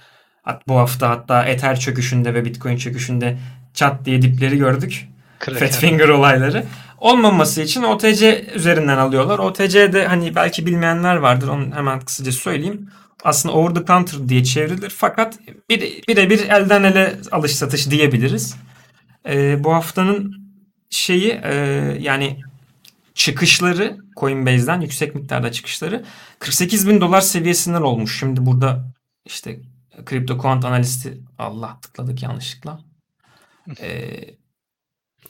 bu hafta hatta Ether çöküşünde ve Bitcoin çöküşünde çat diye dipleri gördük. Kraken. Fat Finger olayları. Olmaması için OTC üzerinden alıyorlar. OTC'de hani belki bilmeyenler vardır. Onu hemen kısaca söyleyeyim. Aslında over the counter diye çevrilir. Fakat bir- birebir elden ele alış satış diyebiliriz. Ee, bu haftanın şeyi e, yani çıkışları Coinbase'den yüksek miktarda çıkışları 48 bin dolar seviyesinden olmuş. Şimdi burada işte kripto quant analisti Allah tıkladık yanlışlıkla. Ee,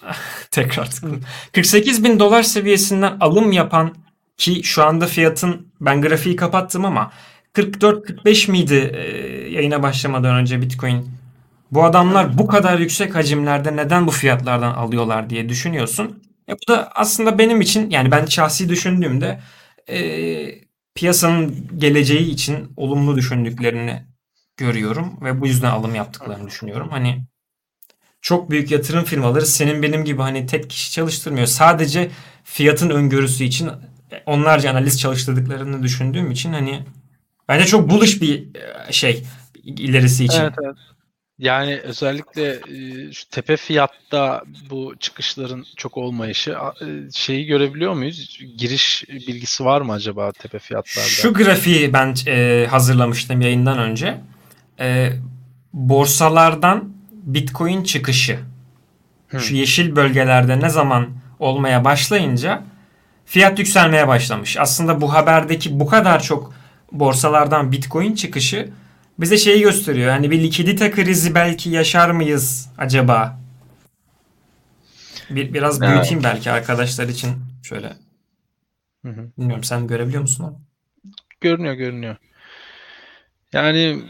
(laughs) tekrar tıkladım. 48 bin dolar seviyesinden alım yapan ki şu anda fiyatın ben grafiği kapattım ama 44-45 miydi e, yayına başlamadan önce Bitcoin? Bu adamlar bu kadar yüksek hacimlerde neden bu fiyatlardan alıyorlar diye düşünüyorsun. E bu da aslında benim için yani ben şahsi düşündüğümde e, piyasanın geleceği için olumlu düşündüklerini görüyorum ve bu yüzden alım yaptıklarını düşünüyorum. Hani çok büyük yatırım firmaları senin benim gibi hani tek kişi çalıştırmıyor. Sadece fiyatın öngörüsü için onlarca analiz çalıştırdıklarını düşündüğüm için hani bence çok bullish bir e, şey ilerisi için. Evet, evet. Yani özellikle e, şu tepe fiyatta bu çıkışların çok olmayışı e, şeyi görebiliyor muyuz? Giriş bilgisi var mı acaba tepe fiyatlarda? Şu grafiği ben hazırlamıştım yayından önce. Borsalardan Bitcoin çıkışı. Hı. Şu yeşil bölgelerde ne zaman olmaya başlayınca fiyat yükselmeye başlamış. Aslında bu haberdeki bu kadar çok borsalardan Bitcoin çıkışı bize şeyi gösteriyor. Yani bir likidite krizi belki yaşar mıyız acaba? Bir, biraz Evet. büyüteyim belki arkadaşlar için şöyle. Hı hı. Bilmiyorum sen görebiliyor musun onu? Görünüyor görünüyor. Yani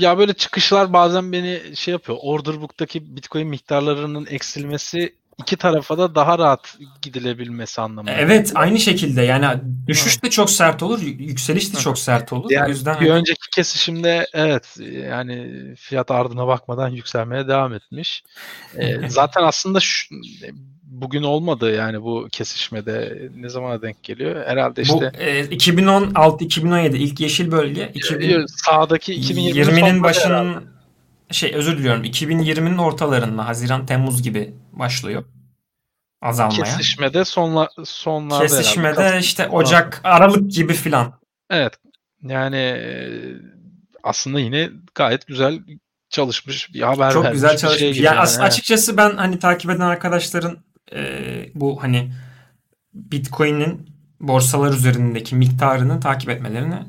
ya böyle çıkışlar bazen beni şey yapıyor. Order book'taki Bitcoin miktarlarının eksilmesi iki tarafa da daha rahat gidilebilmesi anlamında. Evet aynı şekilde yani düşüş de çok sert olur, yükseliş de çok sert olur. o Yani yüzden bir hani- önceki kesişimde evet yani fiyat ardına bakmadan yükselmeye devam etmiş. Ee, (laughs) zaten aslında şu, bugün olmadı yani bu kesişmede ne zamana denk geliyor? Herhalde işte bu e, 2016-2017 ilk yeşil bölge sağdaki 2020'nin 2020'nin sonları başının herhalde. şey özür diliyorum 2020'nin ortalarında Haziran Temmuz gibi başlıyor azalmaya. kesişmede sonla, sonlarda herhalde. Kesişmede Kasım işte. Ocak, Aralık gibi filan. Evet. Yani e, aslında yine gayet güzel çalışmış bir haber Çok vermiş güzel şey çalışmış. gibi yani evet. açıkçası ben hani takip eden arkadaşların e, bu hani Bitcoin'in borsalar üzerindeki miktarını takip etmelerini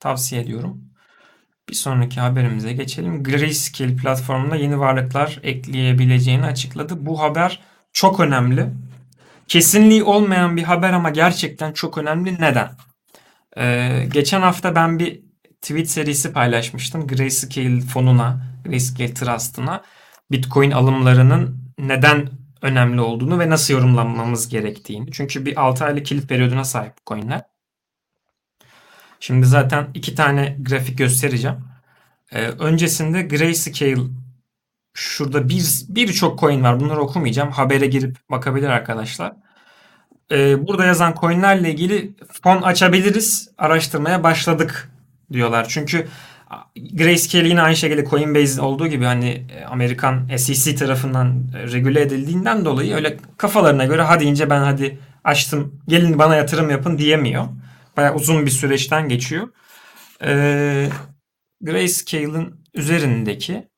tavsiye ediyorum. Bir sonraki haberimize geçelim. Grayscale platformuna yeni varlıklar ekleyebileceğini açıkladı. Bu haber çok önemli. Kesinliği olmayan bir haber ama gerçekten çok önemli. Neden? Ee, geçen hafta ben bir tweet serisi paylaşmıştım. Grayscale fonuna, Grayscale Trust'ına Bitcoin alımlarının neden önemli olduğunu ve nasıl yorumlanmamız gerektiğini. Çünkü bir 6 aylık kilit periyoduna sahip bu coinler. Şimdi zaten iki tane grafik göstereceğim. Ee, öncesinde Grayscale şurada bir birçok coin var. Bunları okumayacağım. Habere girip bakabilir arkadaşlar. Ee, burada yazan coinlerle ilgili fon açabiliriz. Araştırmaya başladık diyorlar. Çünkü Grayscale yine aynı şekilde Coinbase olduğu gibi hani e, Amerikan SEC tarafından e, regüle edildiğinden dolayı öyle kafalarına göre hadi ince ben hadi açtım gelin bana yatırım yapın diyemiyor. Bayağı uzun bir süreçten geçiyor. Ee, Grayscale'ın üzerindeki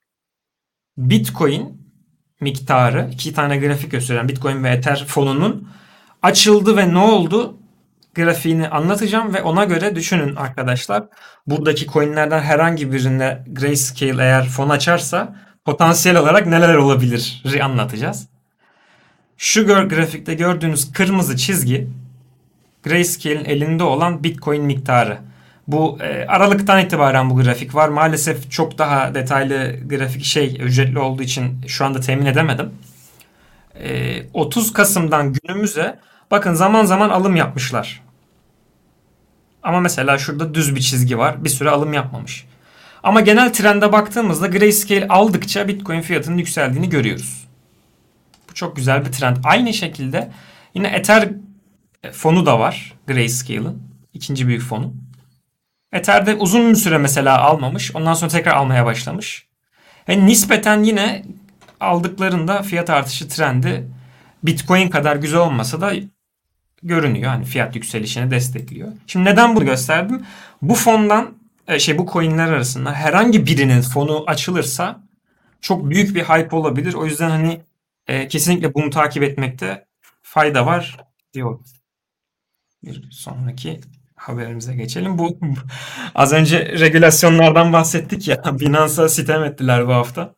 Bitcoin miktarı iki tane grafik gösteren Bitcoin ve Ether fonunun açıldı ve ne oldu grafiğini anlatacağım ve ona göre düşünün arkadaşlar. Buradaki coinlerden herhangi birine Grayscale eğer fon açarsa potansiyel olarak neler olabilir anlatacağız. Şu grafikte gördüğünüz kırmızı çizgi Grayscale'in elinde olan Bitcoin miktarı. Bu e, Aralık'tan itibaren bu grafik var. Maalesef çok daha detaylı grafik şey ücretli olduğu için şu anda temin edemedim. E, 30 Kasım'dan günümüze bakın zaman zaman alım yapmışlar. Ama mesela şurada düz bir çizgi var. Bir süre alım yapmamış. Ama genel trende baktığımızda Grayscale aldıkça Bitcoin fiyatının yükseldiğini görüyoruz. Bu çok güzel bir trend. Aynı şekilde yine Ether fonu da var. Grayscale'ın. ikinci büyük fonu. Ether'de uzun bir süre mesela almamış. Ondan sonra tekrar almaya başlamış. Ve nispeten yine aldıklarında fiyat artışı trendi Bitcoin kadar güzel olmasa da görünüyor. Hani fiyat yükselişini destekliyor. Şimdi neden bunu gösterdim? Bu fondan e, şey bu coinler arasında herhangi birinin fonu açılırsa çok büyük bir hype olabilir. O yüzden hani e, kesinlikle bunu takip etmekte fayda var diyor. Bir sonraki haberimize geçelim. Bu (laughs) az önce regülasyonlardan bahsettik ya. (laughs) Binance'a sitem ettiler bu hafta.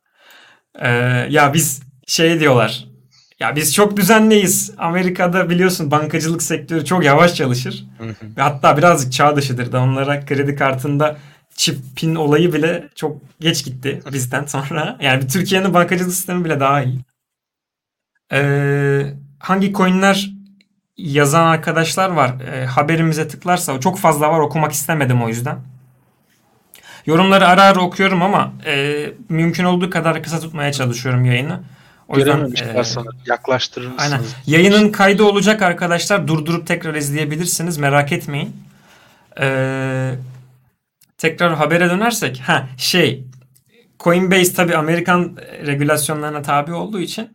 Ee, ya biz şey diyorlar. Ya biz çok düzenliyiz. Amerika'da biliyorsun bankacılık sektörü çok yavaş çalışır. Ve hatta birazcık çağ dışıdır da onlara kredi kartında çipin olayı bile çok geç gitti bizden sonra. (laughs) Yani Türkiye'nin bankacılık sistemi bile daha iyi. Ee, hangi coinler yazan arkadaşlar var. E, haberimize tıklarsa çok fazla var okumak istemedim o yüzden. Yorumları ara ara okuyorum ama e, mümkün olduğu kadar kısa tutmaya çalışıyorum yayını. O yüzden e, sana yaklaştırır mısınız? Aynen. Yayının kaydı olacak arkadaşlar. Durdurup tekrar izleyebilirsiniz. Merak etmeyin. Ee, tekrar habere dönersek. Ha şey Coinbase tabi Amerikan regülasyonlarına tabi olduğu için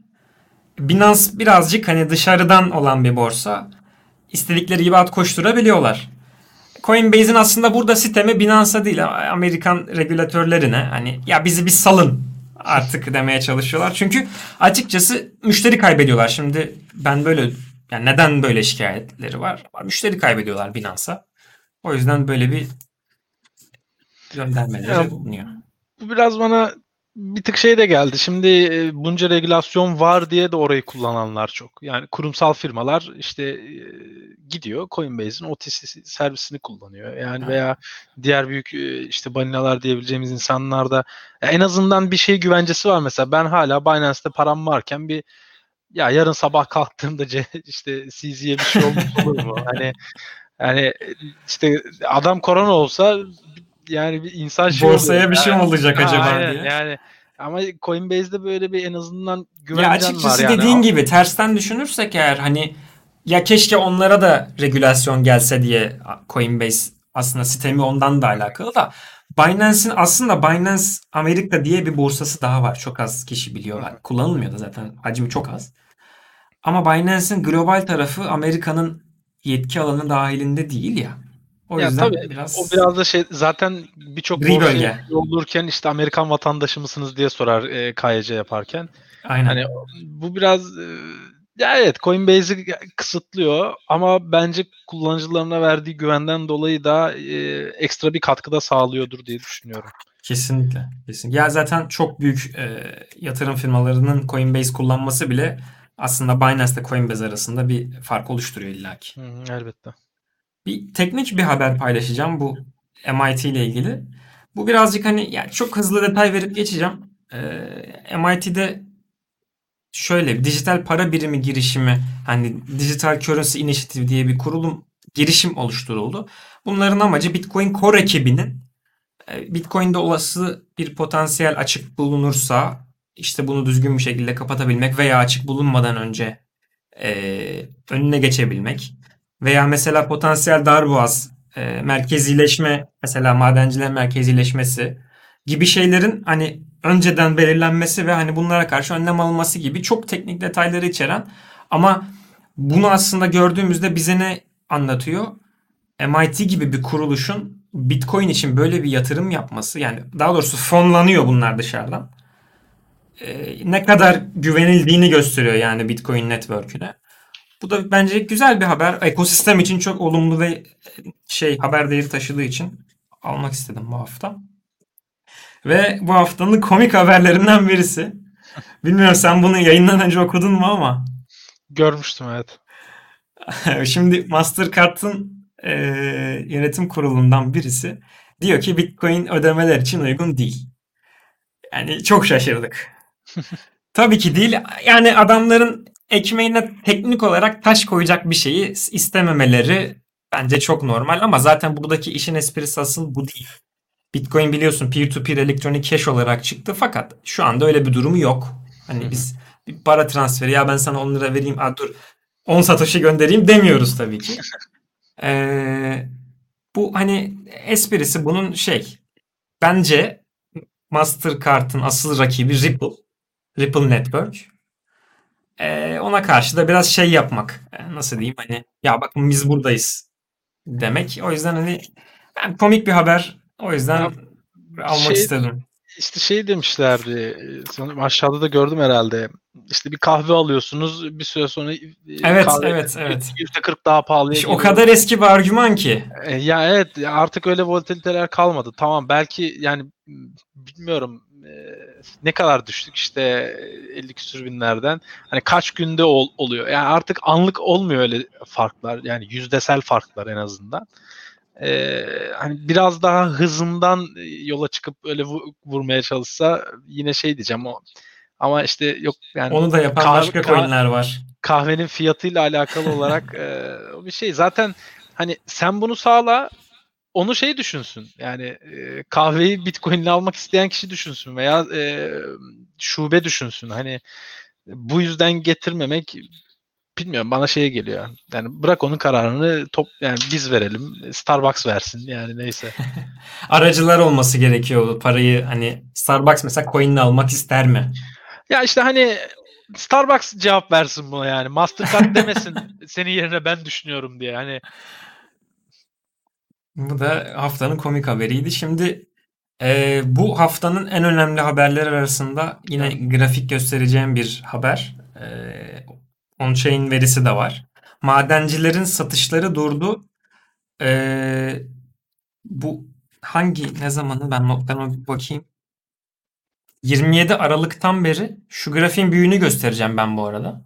Binance birazcık hani dışarıdan olan bir borsa. İstedikleri gibi at koşturabiliyorlar. Coinbase'in aslında burada sistemi Binance'a değil Amerikan regülatörlerine hani ya bizi bir salın artık demeye çalışıyorlar. Çünkü açıkçası müşteri kaybediyorlar. Şimdi ben böyle yani neden böyle şikayetleri var? Müşteri kaybediyorlar Binance'a. O yüzden böyle bir göndermeleri bulunuyor. Bu biraz bana bir tık şey de geldi. Şimdi e, bunca regülasyon var diye de orayı kullananlar çok. Yani kurumsal firmalar işte e, gidiyor Coinbase'in OTC servisini kullanıyor. Yani veya diğer büyük e, işte balinalar diyebileceğimiz insanlar da en azından bir şey güvencesi var mesela. Ben hala Binance'te param varken bir ya yarın sabah kalktığımda işte CZ'ye bir şey olmuş olur mu? (laughs) hani yani işte adam korona olsa yani bir insan şey Borsaya oluyor. bir şey mi olacak acaba aynen, diye. Yani ama Coinbase'de böyle bir en azından güvencen var. Ya açıkçası dediğin gibi tersten düşünürsek eğer hani ya keşke onlara da regülasyon gelse diye Coinbase aslında sistemi ondan da alakalı da Binance'in aslında Binance Amerika diye bir borsası daha var. Çok az kişi biliyorlar. Kullanılmıyor da zaten hacmi çok az. Ama Binance'in global tarafı Amerika'nın yetki alanı dahilinde değil ya. O ya yüzden tabii, biraz o biraz da şey zaten birçok bölge olurken işte Amerikan vatandaşı mısınız diye sorar e, KYC yaparken. Aynen. Hani bu biraz e, ya evet Coinbase'i kısıtlıyor ama bence kullanıcılarına verdiği güvenden dolayı da e, ekstra bir katkıda sağlıyordur diye düşünüyorum. Kesinlikle. Kesinlikle. Ya zaten çok büyük e, yatırım firmalarının Coinbase kullanması bile aslında Binance ile Coinbase arasında bir fark oluşturuyor illaki. Hı, elbette. Bir teknik bir haber paylaşacağım bu MIT ile ilgili. Bu birazcık hani yani çok hızlı detay verip geçeceğim. Ee, MIT'de şöyle dijital para birimi girişimi hani Digital Currency Initiative diye bir kurulum girişim oluşturuldu. Bunların amacı Bitcoin Core ekibinin e, Bitcoin'de olası bir potansiyel açık bulunursa işte bunu düzgün bir şekilde kapatabilmek veya açık bulunmadan önce e, önüne geçebilmek veya mesela potansiyel darboğaz, e, merkezileşme mesela madencilerin merkezileşmesi gibi şeylerin hani önceden belirlenmesi ve hani bunlara karşı önlem alınması gibi çok teknik detayları içeren ama bunu aslında gördüğümüzde bize ne anlatıyor? MIT gibi bir kuruluşun Bitcoin için böyle bir yatırım yapması yani daha doğrusu fonlanıyor bunlar dışarıdan. Ee, ne kadar güvenildiğini gösteriyor yani Bitcoin network'üne. Bu da bence güzel bir haber. Ekosistem için çok olumlu ve şey haber değeri taşıdığı için almak istedim bu hafta. Ve bu haftanın komik haberlerinden birisi. Bilmiyorum sen bunu yayından önce okudun mu ama. Görmüştüm evet. (laughs) Şimdi Mastercard'ın e, yönetim kurulundan birisi diyor ki Bitcoin ödemeler için uygun değil. Yani çok şaşırdık. (laughs) Tabii ki değil. Yani adamların ekmeğine teknik olarak taş koyacak bir şeyi istememeleri bence çok normal ama zaten buradaki işin esprisi asıl bu değil. Bitcoin biliyorsun peer-to-peer elektronik cash olarak çıktı fakat şu anda öyle bir durumu yok. Hani biz bir para transferi ya ben sana 10 lira vereyim. Aa dur 10 satoshi göndereyim demiyoruz tabii ki. (laughs) Ee, bu hani esprisi bunun şey bence Mastercard'ın asıl rakibi Ripple. Ripple Network. Ee, ona karşı da biraz şey yapmak. Ee, nasıl diyeyim hani ya bakın biz buradayız demek. O yüzden hani ben komik bir haber. O yüzden Ya, almak şey- istedim. İşte şey demişlerdi. sanırım Aşağıda da gördüm herhalde. İşte bir kahve alıyorsunuz. Bir süre sonra e, Evet, kahve evet, evet. %40 daha pahalıya İşte o kadar eski bir argüman ki. E, Ya evet artık öyle volatiliteler kalmadı. Tamam belki yani bilmiyorum e, ne kadar düştük işte e, 50 küsür binlerden. Hani kaç günde ol- oluyor. Yani artık anlık olmuyor öyle farklar. Yani yüzdesel farklar en azından. E, hani biraz daha hızından e, yola çıkıp öyle vu- vurmaya çalışsa yine şey diyeceğim o. Ama işte yok yani Onu da yapan Kahve- başka coinler var. kahvenin fiyatıyla alakalı olarak e, bir şey. Zaten hani sen bunu sağla onu şey düşünsün. Yani e, kahveyi Bitcoin'le almak isteyen kişi düşünsün veya e, şube düşünsün. Hani bu yüzden getirmemek bilmiyorum bana şeye geliyor. Yani bırak onun kararını top yani biz verelim. Starbucks versin yani neyse. (laughs) Aracılar olması gerekiyor parayı hani Starbucks mesela coin'le almak ister mi? ya işte hani Starbucks cevap versin buna yani. Mastercard demesin (laughs) senin yerine ben düşünüyorum diye. Hani Bu da haftanın komik haberiydi. Şimdi e, bu haftanın en önemli haberleri arasında yine grafik göstereceğim bir haber. E, on-chain verisi de var. Madencilerin satışları durdu. E, bu hangi ne zamanı ben notlarıma bir bakayım. 27 Aralık'tan beri şu grafiğin büyüğünü göstereceğim ben bu arada.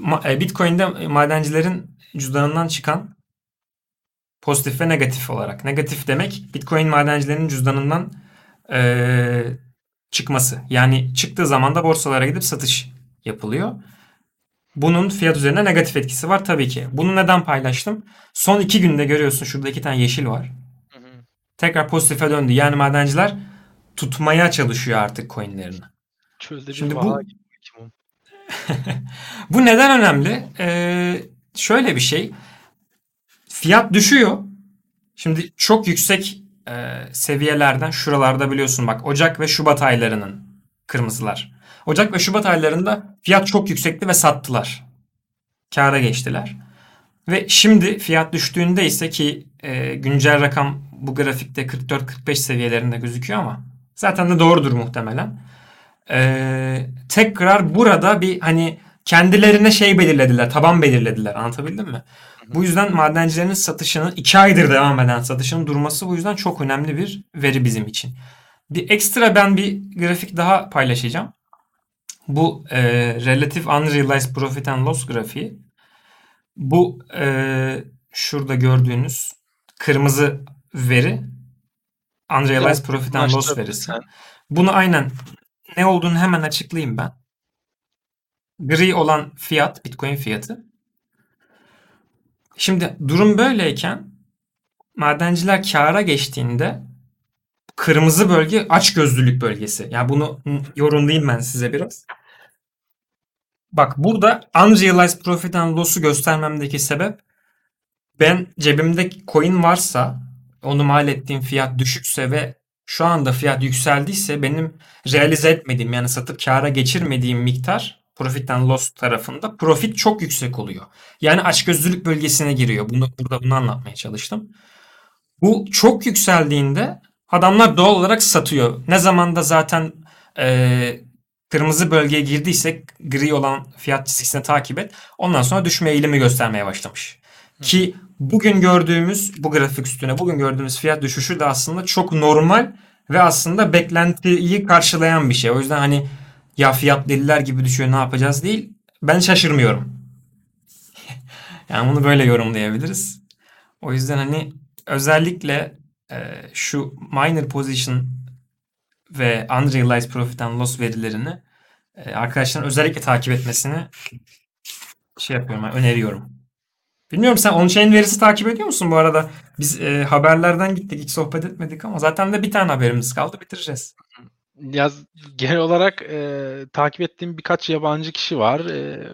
Ma- e, Bitcoin'de madencilerin cüzdanından çıkan pozitif ve negatif olarak. Negatif demek Bitcoin madencilerinin cüzdanından eee, çıkması. Yani çıktığı zaman da borsalara gidip satış yapılıyor. Bunun fiyat üzerine negatif etkisi var tabii ki. Bunu neden paylaştım? Son iki günde görüyorsun şurada iki tane yeşil var. Tekrar pozitife döndü. Yani madenciler tutmaya çalışıyor artık coinlerini. çölde Şimdi bu- (laughs) Bu neden önemli? Ee, şöyle bir şey. Fiyat düşüyor. Şimdi çok yüksek e, seviyelerden şuralarda biliyorsun bak Ocak ve Şubat aylarının kırmızılar. Ocak ve Şubat aylarında fiyat çok yüksekti ve sattılar. Kâra geçtiler. Ve şimdi fiyat düştüğünde ise ki e, güncel rakam bu grafikte 44-45 seviyelerinde gözüküyor ama zaten de doğrudur muhtemelen. Ee, tekrar burada bir hani kendilerine şey belirlediler, taban belirlediler. Anlatabildim mi? Bu yüzden madencilerin satışının 2 aydır devam eden satışının durması bu yüzden çok önemli bir veri bizim için. Bir ekstra ben bir grafik daha paylaşacağım. Bu e, Relative Unrealized Profit and Loss grafiği. Bu e, şurada gördüğünüz kırmızı veri Unrealized Profit and Loss verisi. Bunu aynen ne olduğunu hemen açıklayayım ben. Gri olan fiyat, Bitcoin fiyatı. Şimdi durum böyleyken madenciler kâra geçtiğinde kırmızı bölge açgözlülük bölgesi. Yani bunu yorumlayayım ben size biraz. Bak burada unrealized profit and loss'u göstermemdeki sebep ben cebimde coin varsa onu mal ettiğim fiyat düşükse ve şu anda fiyat yükseldiyse benim realize etmediğim yani satıp kâra geçirmediğim miktar profit and loss tarafında profit çok yüksek oluyor. Yani açgözlülük bölgesine giriyor. Bunu burada bunu anlatmaya çalıştım. Bu çok yükseldiğinde adamlar doğal olarak satıyor. Ne zaman da zaten e, kırmızı bölgeye girdiyse gri olan fiyat çizgisini takip et. Ondan sonra düşme eğilimi göstermeye başlamış. Ki bugün gördüğümüz bu grafik üstüne bugün gördüğümüz fiyat düşüşü de aslında çok normal ve aslında beklentiyi karşılayan bir şey. O yüzden hani ya fiyat deliler gibi düşüyor ne yapacağız değil. Ben şaşırmıyorum. (laughs) yani bunu böyle yorumlayabiliriz. O yüzden hani özellikle e, şu minor position ve unrealized profit and loss verilerini e, arkadaşların özellikle takip etmesini şey yapıyorum, yani öneriyorum. Bilmiyorum sen on-chain verisi takip ediyor musun bu arada? Biz e, haberlerden gittik hiç sohbet etmedik ama zaten de bir tane haberimiz kaldı bitireceğiz. Ya genel olarak e, takip ettiğim birkaç yabancı kişi var. E,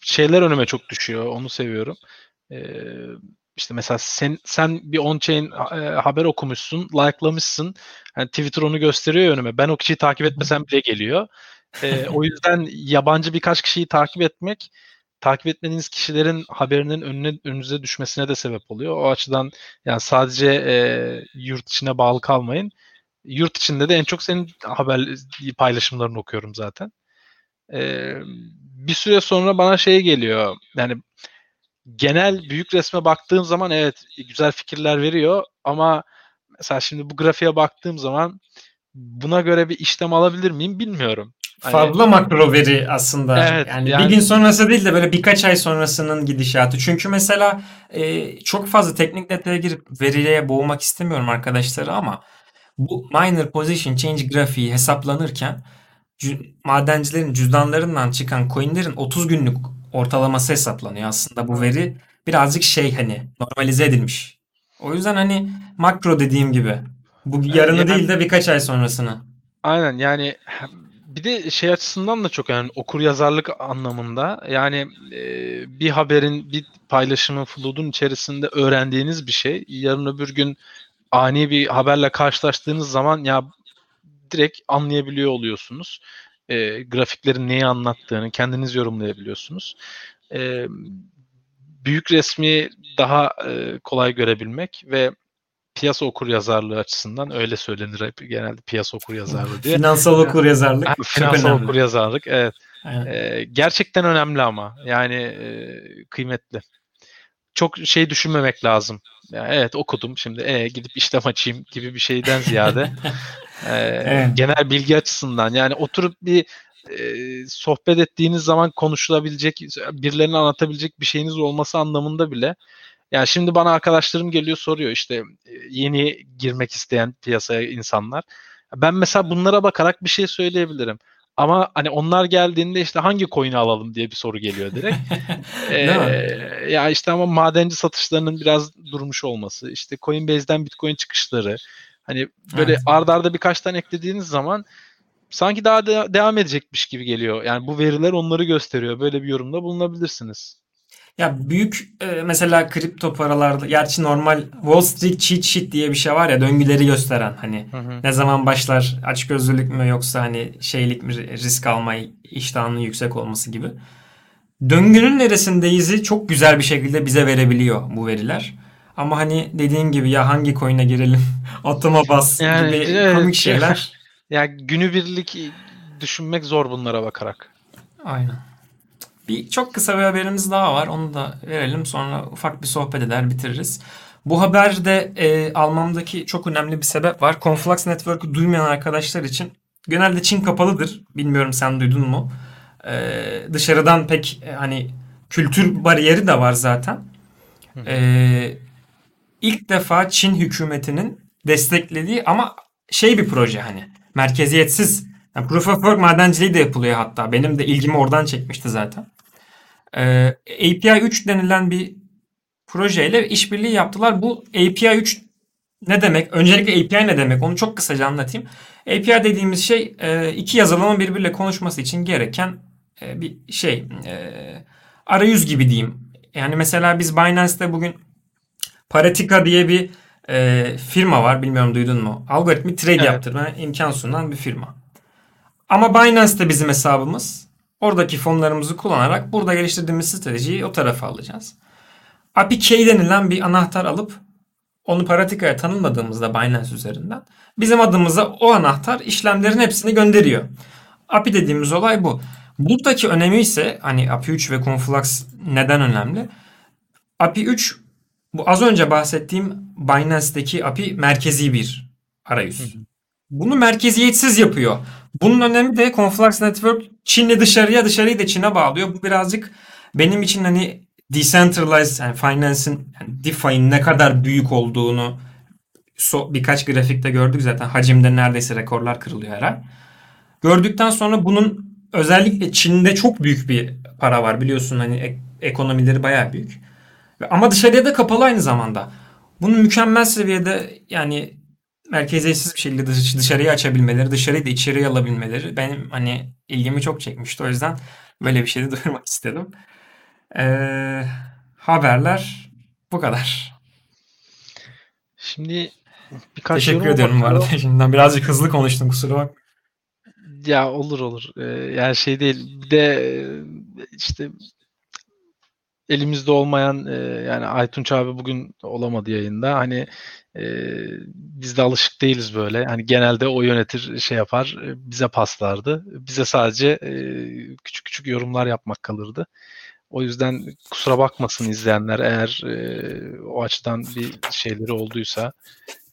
şeyler önüme çok düşüyor. Onu seviyorum. E, işte mesela sen sen bir on-chain e, haber okumuşsun, likelamışsın. Yani Twitter onu gösteriyor önüme. Ben o kişiyi takip etmesem bile geliyor. E, o yüzden yabancı birkaç kişiyi takip etmek takip etmediğiniz kişilerin haberinin önüne önünüze düşmesine de sebep oluyor. O açıdan yani sadece e, yurt içine bağlı kalmayın. Yurt içinde de en çok senin haber paylaşımlarını okuyorum zaten. E, bir süre sonra bana şey geliyor. Yani genel büyük resme baktığım zaman evet güzel fikirler veriyor ama mesela şimdi bu grafiğe baktığım zaman buna göre bir işlem alabilir miyim bilmiyorum. Hani... Fazla makro veri aslında. Evet, yani, yani bir gün sonrası değil de böyle birkaç ay sonrasının gidişatı. Çünkü mesela e, çok fazla teknik detaya girip veriye boğmak istemiyorum arkadaşları ama bu minor position change grafiği hesaplanırken madencilerin cüzdanlarından çıkan coinlerin 30 günlük ortalaması hesaplanıyor. Aslında bu veri birazcık şey hani normalize edilmiş. O yüzden hani makro dediğim gibi bu yarını yani, değil de birkaç ay sonrasını. Aynen yani bir de şey açısından da çok önemli. Okur yazarlık anlamında. Yani e, bir haberin, bir paylaşımın flood'un içerisinde öğrendiğiniz bir şey. Yarın öbür gün ani bir haberle karşılaştığınız zaman ya direkt anlayabiliyor oluyorsunuz. E, grafiklerin neyi anlattığını kendiniz yorumlayabiliyorsunuz. E, büyük resmi daha e, kolay görebilmek ve piyasa okur yazarlığı açısından öyle söylenir hep genelde piyasa okur yazarlığı diye. Finansal okur yazarlık. Yani, finansal okur yazarlık evet. Ee, gerçekten önemli ama yani e, kıymetli. Çok şey düşünmemek lazım. Yani evet okudum şimdi e, gidip işlem açayım gibi bir şeyden ziyade (laughs) e, evet. genel bilgi açısından yani oturup bir e, sohbet ettiğiniz zaman konuşulabilecek, birilerine anlatabilecek bir şeyiniz olması anlamında bile yani şimdi bana arkadaşlarım geliyor soruyor işte e, yeni girmek isteyen piyasaya insanlar. Ben mesela bunlara bakarak bir şey söyleyebilirim. Ama hani onlar geldiğinde işte hangi coin'i alalım diye bir soru geliyor direkt. ee, ya işte ama madenci satışlarının biraz durmuş olması, işte Coinbase'den Bitcoin çıkışları, hani böyle evet. ardarda arda birkaç tane eklediğiniz zaman sanki daha de- devam edecekmiş gibi geliyor. Yani bu veriler onları gösteriyor. Böyle bir yorumda bulunabilirsiniz. Ya büyük e, mesela kripto paralarda gerçi normal Wall Street cheat sheet diye bir şey var ya döngüleri gösteren hani hı hı. ne zaman başlar açgözlülük mü yoksa hani şeylik mi risk alma iştahının yüksek olması gibi. Döngünün neresindeyiz'i çok güzel bir şekilde bize verebiliyor bu veriler. Ama hani dediğin gibi ya hangi coin'e girelim (laughs) atoma bas yani, gibi evet, komik şeyler. ya günübirlik düşünmek zor bunlara bakarak. Aynen. Bir çok kısa bir haberimiz daha var. Onu da verelim. Sonra ufak bir sohbet eder bitiririz. Bu haberde e, almamdaki çok önemli bir sebep var. Conflux Network'ü duymayan arkadaşlar için genelde Çin kapalıdır. Bilmiyorum sen duydun mu? E, dışarıdan pek e, hani kültür bariyeri de var zaten. E, ilk defa Çin hükümetinin desteklediği ama şey bir proje hani merkeziyetsiz yani Proof of Work madenciliği de yapılıyor hatta. Benim de ilgimi oradan çekmişti zaten. Ee, API 3 denilen bir projeyle işbirliği yaptılar. Bu API 3 ne demek? Öncelikle API ne demek? Onu çok kısaca anlatayım. API dediğimiz şey e, iki yazılımın birbiriyle konuşması için gereken e, bir şey. E, arayüz gibi diyeyim. Yani mesela biz Binance'te bugün Paratika diye bir firma var. Bilmiyorum duydun mu? Algoritmi trade evet. yaptırma imkan sunan bir firma. Ama Binance'te bizim hesabımız. Oradaki fonlarımızı kullanarak burada geliştirdiğimiz stratejiyi o tarafa alacağız. API key denilen bir anahtar alıp onu Paratika'ya tanımladığımızda Binance üzerinden bizim adımıza o anahtar işlemlerin hepsini gönderiyor. API dediğimiz olay bu. Buradaki önemi ise hani API 3 ve Conflux neden önemli? API 3 bu az önce bahsettiğim Binance'deki API merkezi bir arayüz. Bunu merkeziyetsiz yapıyor. Bunun önemi de Conflux Network Çin'le dışarıya dışarıyı da Çin'e bağlıyor. Bu birazcık benim için hani decentralized yani finance'in yani DeFi'nin ne kadar büyük olduğunu so, birkaç grafikte gördük zaten. Hacimde neredeyse rekorlar kırılıyor her ay. Gördükten sonra bunun özellikle Çin'de çok büyük bir para var biliyorsun hani ek, ekonomileri bayağı büyük. Ama dışarıya da kapalı aynı zamanda. Bunu mükemmel seviyede yani merkeziyetsiz bir şekilde dış, dışarıyı açabilmeleri, dışarıyı da içeriye alabilmeleri benim hani ilgimi çok çekmişti. O yüzden böyle bir şey de (laughs) duyurmak istedim. Ee, haberler bu kadar. Şimdi birkaç Teşekkür ediyorum bu arada. (laughs) Şimdiden birazcık hızlı konuştum kusura bak. Ya olur olur. Ee, yani şey değil. Bir de işte elimizde olmayan e, yani Aytunç abi bugün olamadı yayında. Hani e, biz de alışık değiliz böyle. Hani genelde o yönetir şey yapar. Bize paslardı. Bize sadece e, küçük küçük yorumlar yapmak kalırdı. O yüzden kusura bakmasın izleyenler eğer e, o açıdan bir şeyleri olduysa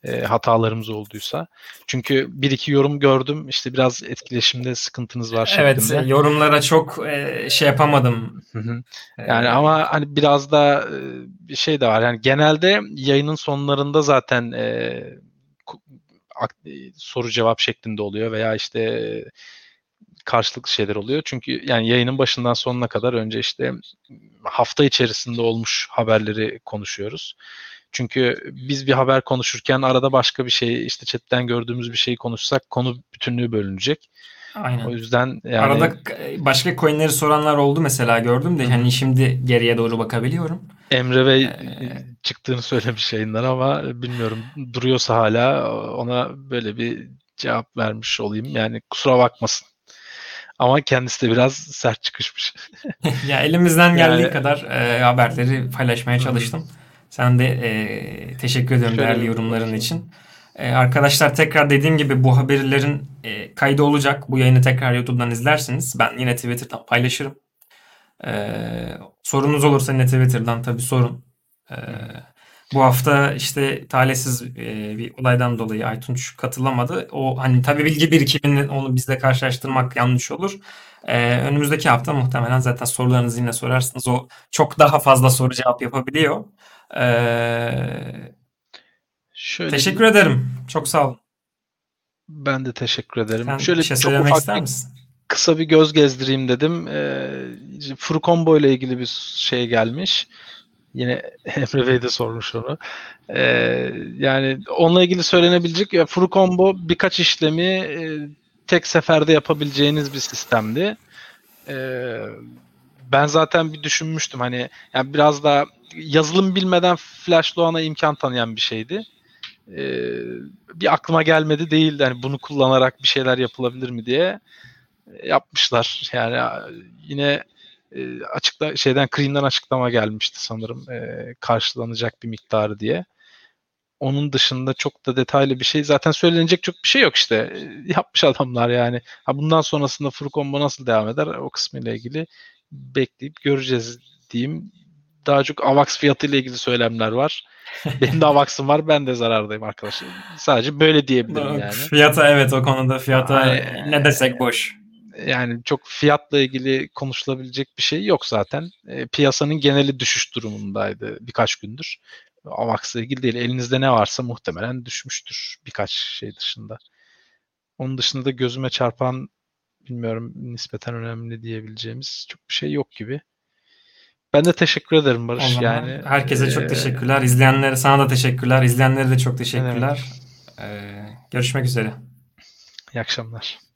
e, hatalarımız olduysa. Çünkü bir iki yorum gördüm. İşte biraz etkileşimde sıkıntınız var şeklinde. Evet, yorumlara çok e, şey yapamadım. Hı hı. Yani ee, ama hani biraz da e, bir şey de var. Yani genelde yayının sonlarında zaten e, soru cevap şeklinde oluyor veya işte karşılıklı şeyler oluyor. Çünkü yani yayının başından sonuna kadar önce işte hafta içerisinde olmuş haberleri konuşuyoruz. Çünkü biz bir haber konuşurken arada başka bir şey işte chatten gördüğümüz bir şeyi konuşsak konu bütünlüğü bölünecek. Aynen. O yüzden yani... Arada başka coinleri soranlar oldu mesela gördüm de hani şimdi geriye doğru bakabiliyorum. Emre Bey ee... çıktığını söylemiş yayınlar ama bilmiyorum duruyorsa hala ona böyle bir cevap vermiş olayım. Yani kusura bakmasın. Ama kendisi de biraz sert çıkışmış. (laughs) ya elimizden geldiği yani... kadar e, haberleri paylaşmaya çalıştım. Sen de e, teşekkür ediyorum Şöyle değerli yorumların için. E, arkadaşlar tekrar dediğim gibi bu haberlerin e, kaydı olacak. Bu yayını tekrar YouTube'dan izlersiniz. Ben yine Twitter'dan paylaşırım. E, sorunuz olursa yine Twitter'dan tabii sorun. E, bu hafta işte talihsiz e, bir olaydan dolayı Aytunç katılamadı. O hani tabii bilgi birikimini onu bizle karşılaştırmak yanlış olur. Ee, önümüzdeki hafta muhtemelen zaten sorularınızı yine sorarsınız. O çok daha fazla soru cevap yapabiliyor. Ee, Şöyle teşekkür bir... ederim. Çok sağ olun. Ben de teşekkür ederim. Sen Şöyle bir şey çok ufak ister misin? Kısa bir göz gezdireyim dedim. Furu Combo ile ilgili bir şey gelmiş. Yine (laughs) Emre Bey de sormuş onu. Ee, yani onunla ilgili söylenebilecek ya Furu Combo birkaç işlemi e, tek seferde yapabileceğiniz bir sistemdi. Ee, ben zaten bir düşünmüştüm hani yani biraz daha yazılım bilmeden Flashloan'a imkan tanıyan bir şeydi. Ee, bir aklıma gelmedi değildi hani bunu kullanarak bir şeyler yapılabilir mi diye yapmışlar. Yani yine e, açıkla şeyden Cream'den açıklama gelmişti sanırım e, karşılanacak bir miktarı diye. Onun dışında çok da detaylı bir şey zaten söylenecek çok bir şey yok işte. E, yapmış adamlar yani. Ha bundan sonrasında Furcombo nasıl devam eder o kısmıyla ilgili bekleyip göreceğiz diyeyim. Daha çok AVAX fiyatı ile ilgili söylemler var. (laughs) Benim de AVAX'ım var. Ben de zarardayım arkadaşlar. Sadece böyle diyebilirim yani. Fiyata evet o konuda fiyata Ay, ne desek boş yani çok fiyatla ilgili konuşulabilecek bir şey yok zaten. E, piyasanın geneli düşüş durumundaydı birkaç gündür. Avax'la ilgili değil. Elinizde ne varsa muhtemelen düşmüştür birkaç şey dışında. Onun dışında da gözüme çarpan bilmiyorum nispeten önemli diyebileceğimiz çok bir şey yok gibi. Ben de teşekkür ederim Barış. Yani herkese ee, çok teşekkürler. İzleyenlere sana da teşekkürler. İzleyenlere de çok teşekkürler. Ee, görüşmek üzere. İyi akşamlar.